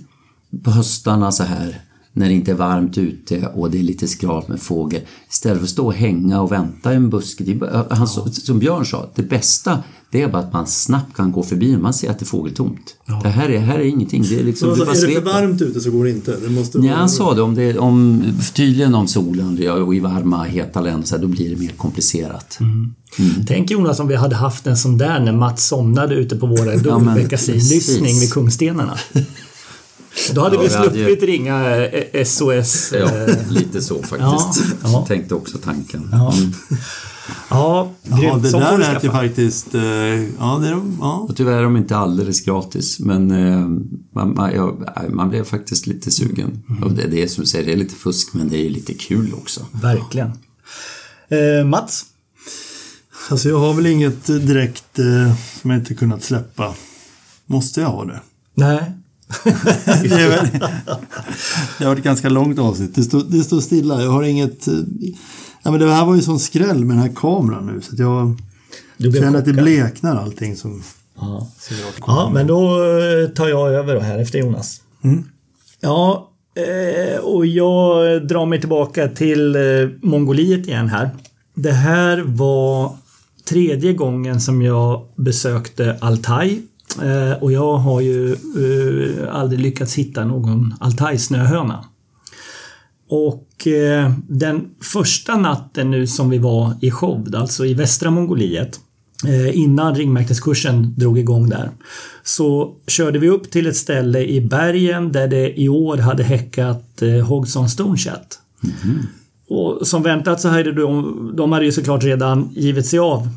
på höstarna så här när det inte är varmt ute och det är lite skralt med fågel. Istället för att stå och hänga och vänta i en buske. Det, han, som Björn sa, det bästa det är bara att man snabbt kan gå förbi man ser att det är fågeltomt. Ja. Det här är, här är ingenting. Det är, liksom, så alltså, är det för varmt ute så går det inte? Det måste ja, han sa det. Om det om, tydligen om solen och i varma, heta länder så här, då blir det mer komplicerat. Mm. Mm. Tänk Jonas om vi hade haft en sån där när Mats somnade ute på våra dubbelbeckasinlyssning vid Kungstenarna. Då hade ja, vi sluppit hade... ringa SOS. Eh, ja, eh. lite så faktiskt. Ja, ja. Tänkte också tanken. Ja. Mm. Ja, grymt. Ja, det Som där lät ju faktiskt... Eh, ja, det, ja. Och tyvärr är de inte alldeles gratis, men man, man, ja, man blev faktiskt lite sugen. Mm. Och det, det är som du säger, det är lite fusk, men det är lite kul också. Verkligen. Eh, Mats? Alltså jag har väl inget direkt eh, som jag inte kunnat släppa. Måste jag ha det? Nej, det, väl, det har varit ett ganska långt avsnitt. Det står, det står stilla. Jag har inget... Ja, men det här var ju sån skräll med den här kameran nu så att jag känner att det bleknar allting som... Ja, ja men då eh, tar jag över här efter Jonas. Mm. Ja, eh, och jag drar mig tillbaka till eh, Mongoliet igen här. Det här var tredje gången som jag besökte Altai Eh, och jag har ju eh, aldrig lyckats hitta någon Altaj-snöhöna. Och eh, den första natten nu som vi var i Chovd, alltså i västra Mongoliet, innan ringmärkeskursen drog igång där, så körde vi upp till ett ställe i bergen där det i år hade häckat Hogson Stonechat. Mm. Och som väntat så hade de, de hade ju såklart redan givit sig av.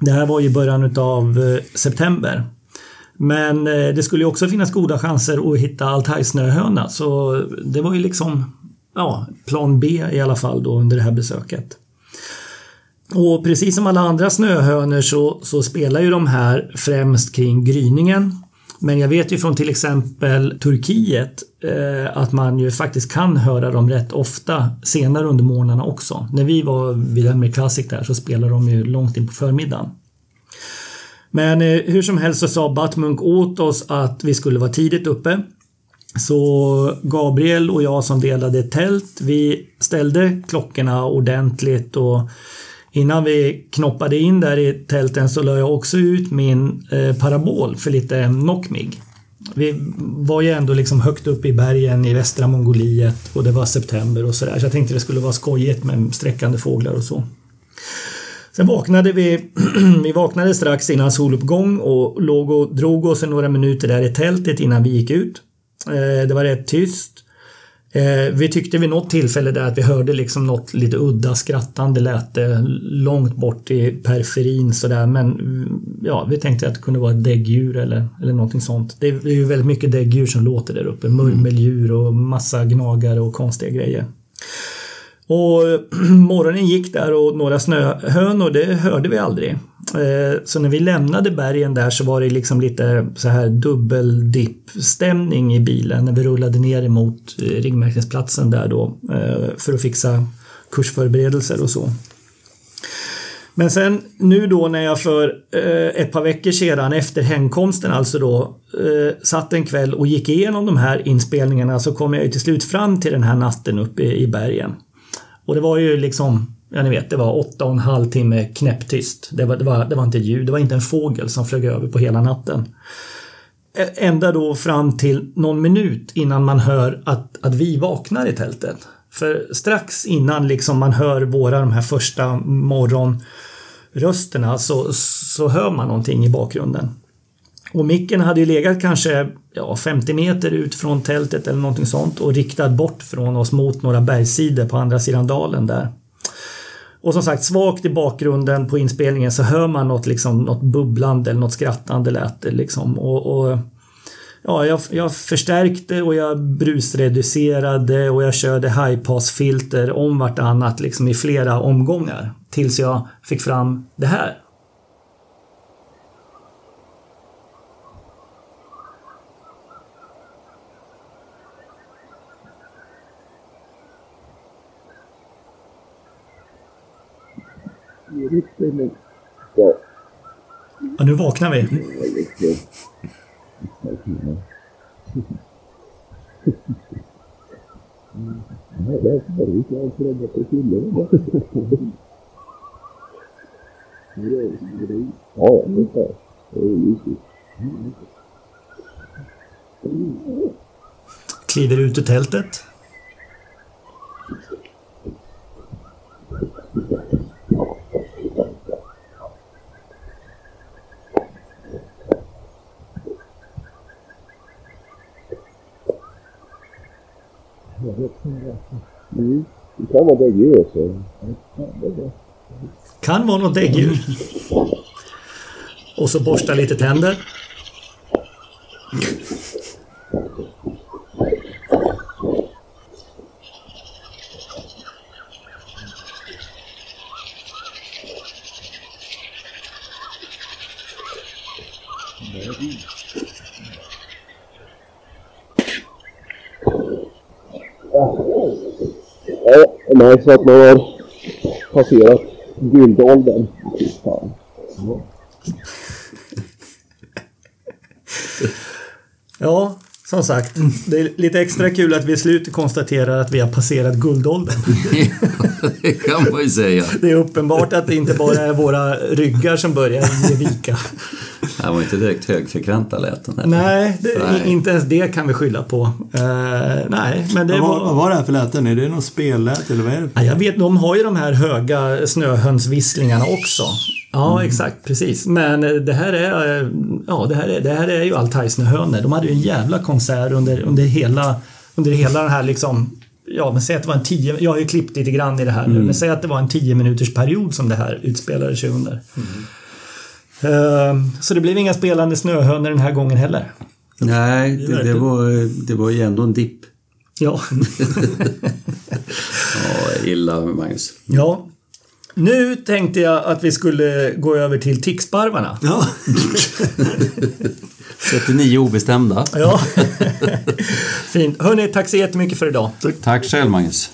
Det här var i början av september. Men eh, det skulle ju också finnas goda chanser att hitta altajsnöhöna så det var ju liksom ja, plan B i alla fall då under det här besöket. Och precis som alla andra snöhönor så, så spelar ju de här främst kring gryningen. Men jag vet ju från till exempel Turkiet eh, att man ju faktiskt kan höra dem rätt ofta senare under morgnarna också. När vi var vid Elmer Classic där så spelade de ju långt in på förmiddagen. Men eh, hur som helst så sa Batmunk åt oss att vi skulle vara tidigt uppe. Så Gabriel och jag som delade tält, vi ställde klockorna ordentligt och innan vi knoppade in där i tälten så la jag också ut min eh, parabol för lite knockmig. Vi var ju ändå liksom högt upp i bergen i västra Mongoliet och det var september och sådär så jag tänkte det skulle vara skojigt med sträckande fåglar och så. Sen vaknade vi, vi vaknade strax innan soluppgång och låg och drog oss några minuter där i tältet innan vi gick ut. Eh, Det var rätt tyst. Eh, Vi tyckte vid något tillfälle där att vi hörde liksom något lite udda skrattande lät långt bort i periferin sådär men mm, ja, vi tänkte att det kunde vara ett däggdjur eller, eller någonting sånt. Det är det är ju väldigt mycket däggdjur som låter där uppe. Murmeldjur och massa gnagare och konstiga grejer. Och morgonen gick där och några snöhönor, det hörde vi aldrig. Eh, så när vi lämnade bergen där så var det liksom lite så här dubbeldippstämning i bilen när vi rullade ner emot eh, ringmärkningsplatsen där då eh, för att fixa kursförberedelser och så. Men sen nu då när jag för ett par veckor sedan efter hemkomsten alltså då satt en kväll och gick igenom de här inspelningarna så kom jag ju till slut fram till den här natten uppe i bergen. Och det var ju liksom, ja ni vet, det var åtta och en halv timme knäpptyst. Det var, det, var, det var inte ljud, det var inte en fågel som flög över på hela natten. Ända då fram till någon minut innan man hör att, att vi vaknar i tältet. För strax innan liksom man hör våra de här första morgonrösterna så, så hör man någonting i bakgrunden. Och micken hade ju legat kanske ja, 50 meter ut från tältet eller någonting sånt och riktad bort från oss mot några bergssidor på andra sidan dalen där. Och som sagt, svagt i bakgrunden på inspelningen så hör man något, liksom, något bubblande eller något skrattande lät det liksom. Och, och, ja, jag, jag förstärkte och jag brusreducerade och jag körde high-pass-filter om vartannat liksom i flera omgångar. Tills jag fick fram det här. Och nu vaknar vi. Kliver ut ur tältet. Mm. Det kan vara däggdjur också. Kan vara något däggdjur. Och så borsta lite tänder. Ja, det märks att man har passerat guldåldern. Fan. Ja, som sagt. Det är lite extra kul att vi i slutet konstaterar att vi har passerat guldåldern. det kan man ju säga. Det är uppenbart att det inte bara är våra ryggar som börjar ge vika. Det var inte direkt högfrekventa läten. här. Nej, det, Nej. inte ens det kan vi skylla på. Eh, nej, men det Vad var, vad var... det här för läten? Är det något spellät eller vad är det? Ja, jag vet, de har ju de här höga snöhönsvisslingarna också. Ja, exakt, precis. Men eh, det här är, eh, ja, det här är, det här är ju altajsnöhönor. De hade ju en jävla konsert under, under hela, under hela den här liksom Ja, men säg att det var en tio, jag har ju klippt lite grann i det här nu, men säg att det var en 10 minuters period som det här utspelade sig under. Eh, Så det blev inga spelande snöhönor den här gången heller. Nej, det, det, var, det var ju ändå en dipp. Ja. Ja, illa Magnus. ja. Nu tänkte jag att vi skulle gå över till ticksparvarna. Ja. 39 obestämda. Ja. Fint. Hörni, tack så jättemycket för idag. Tack själv Magnus.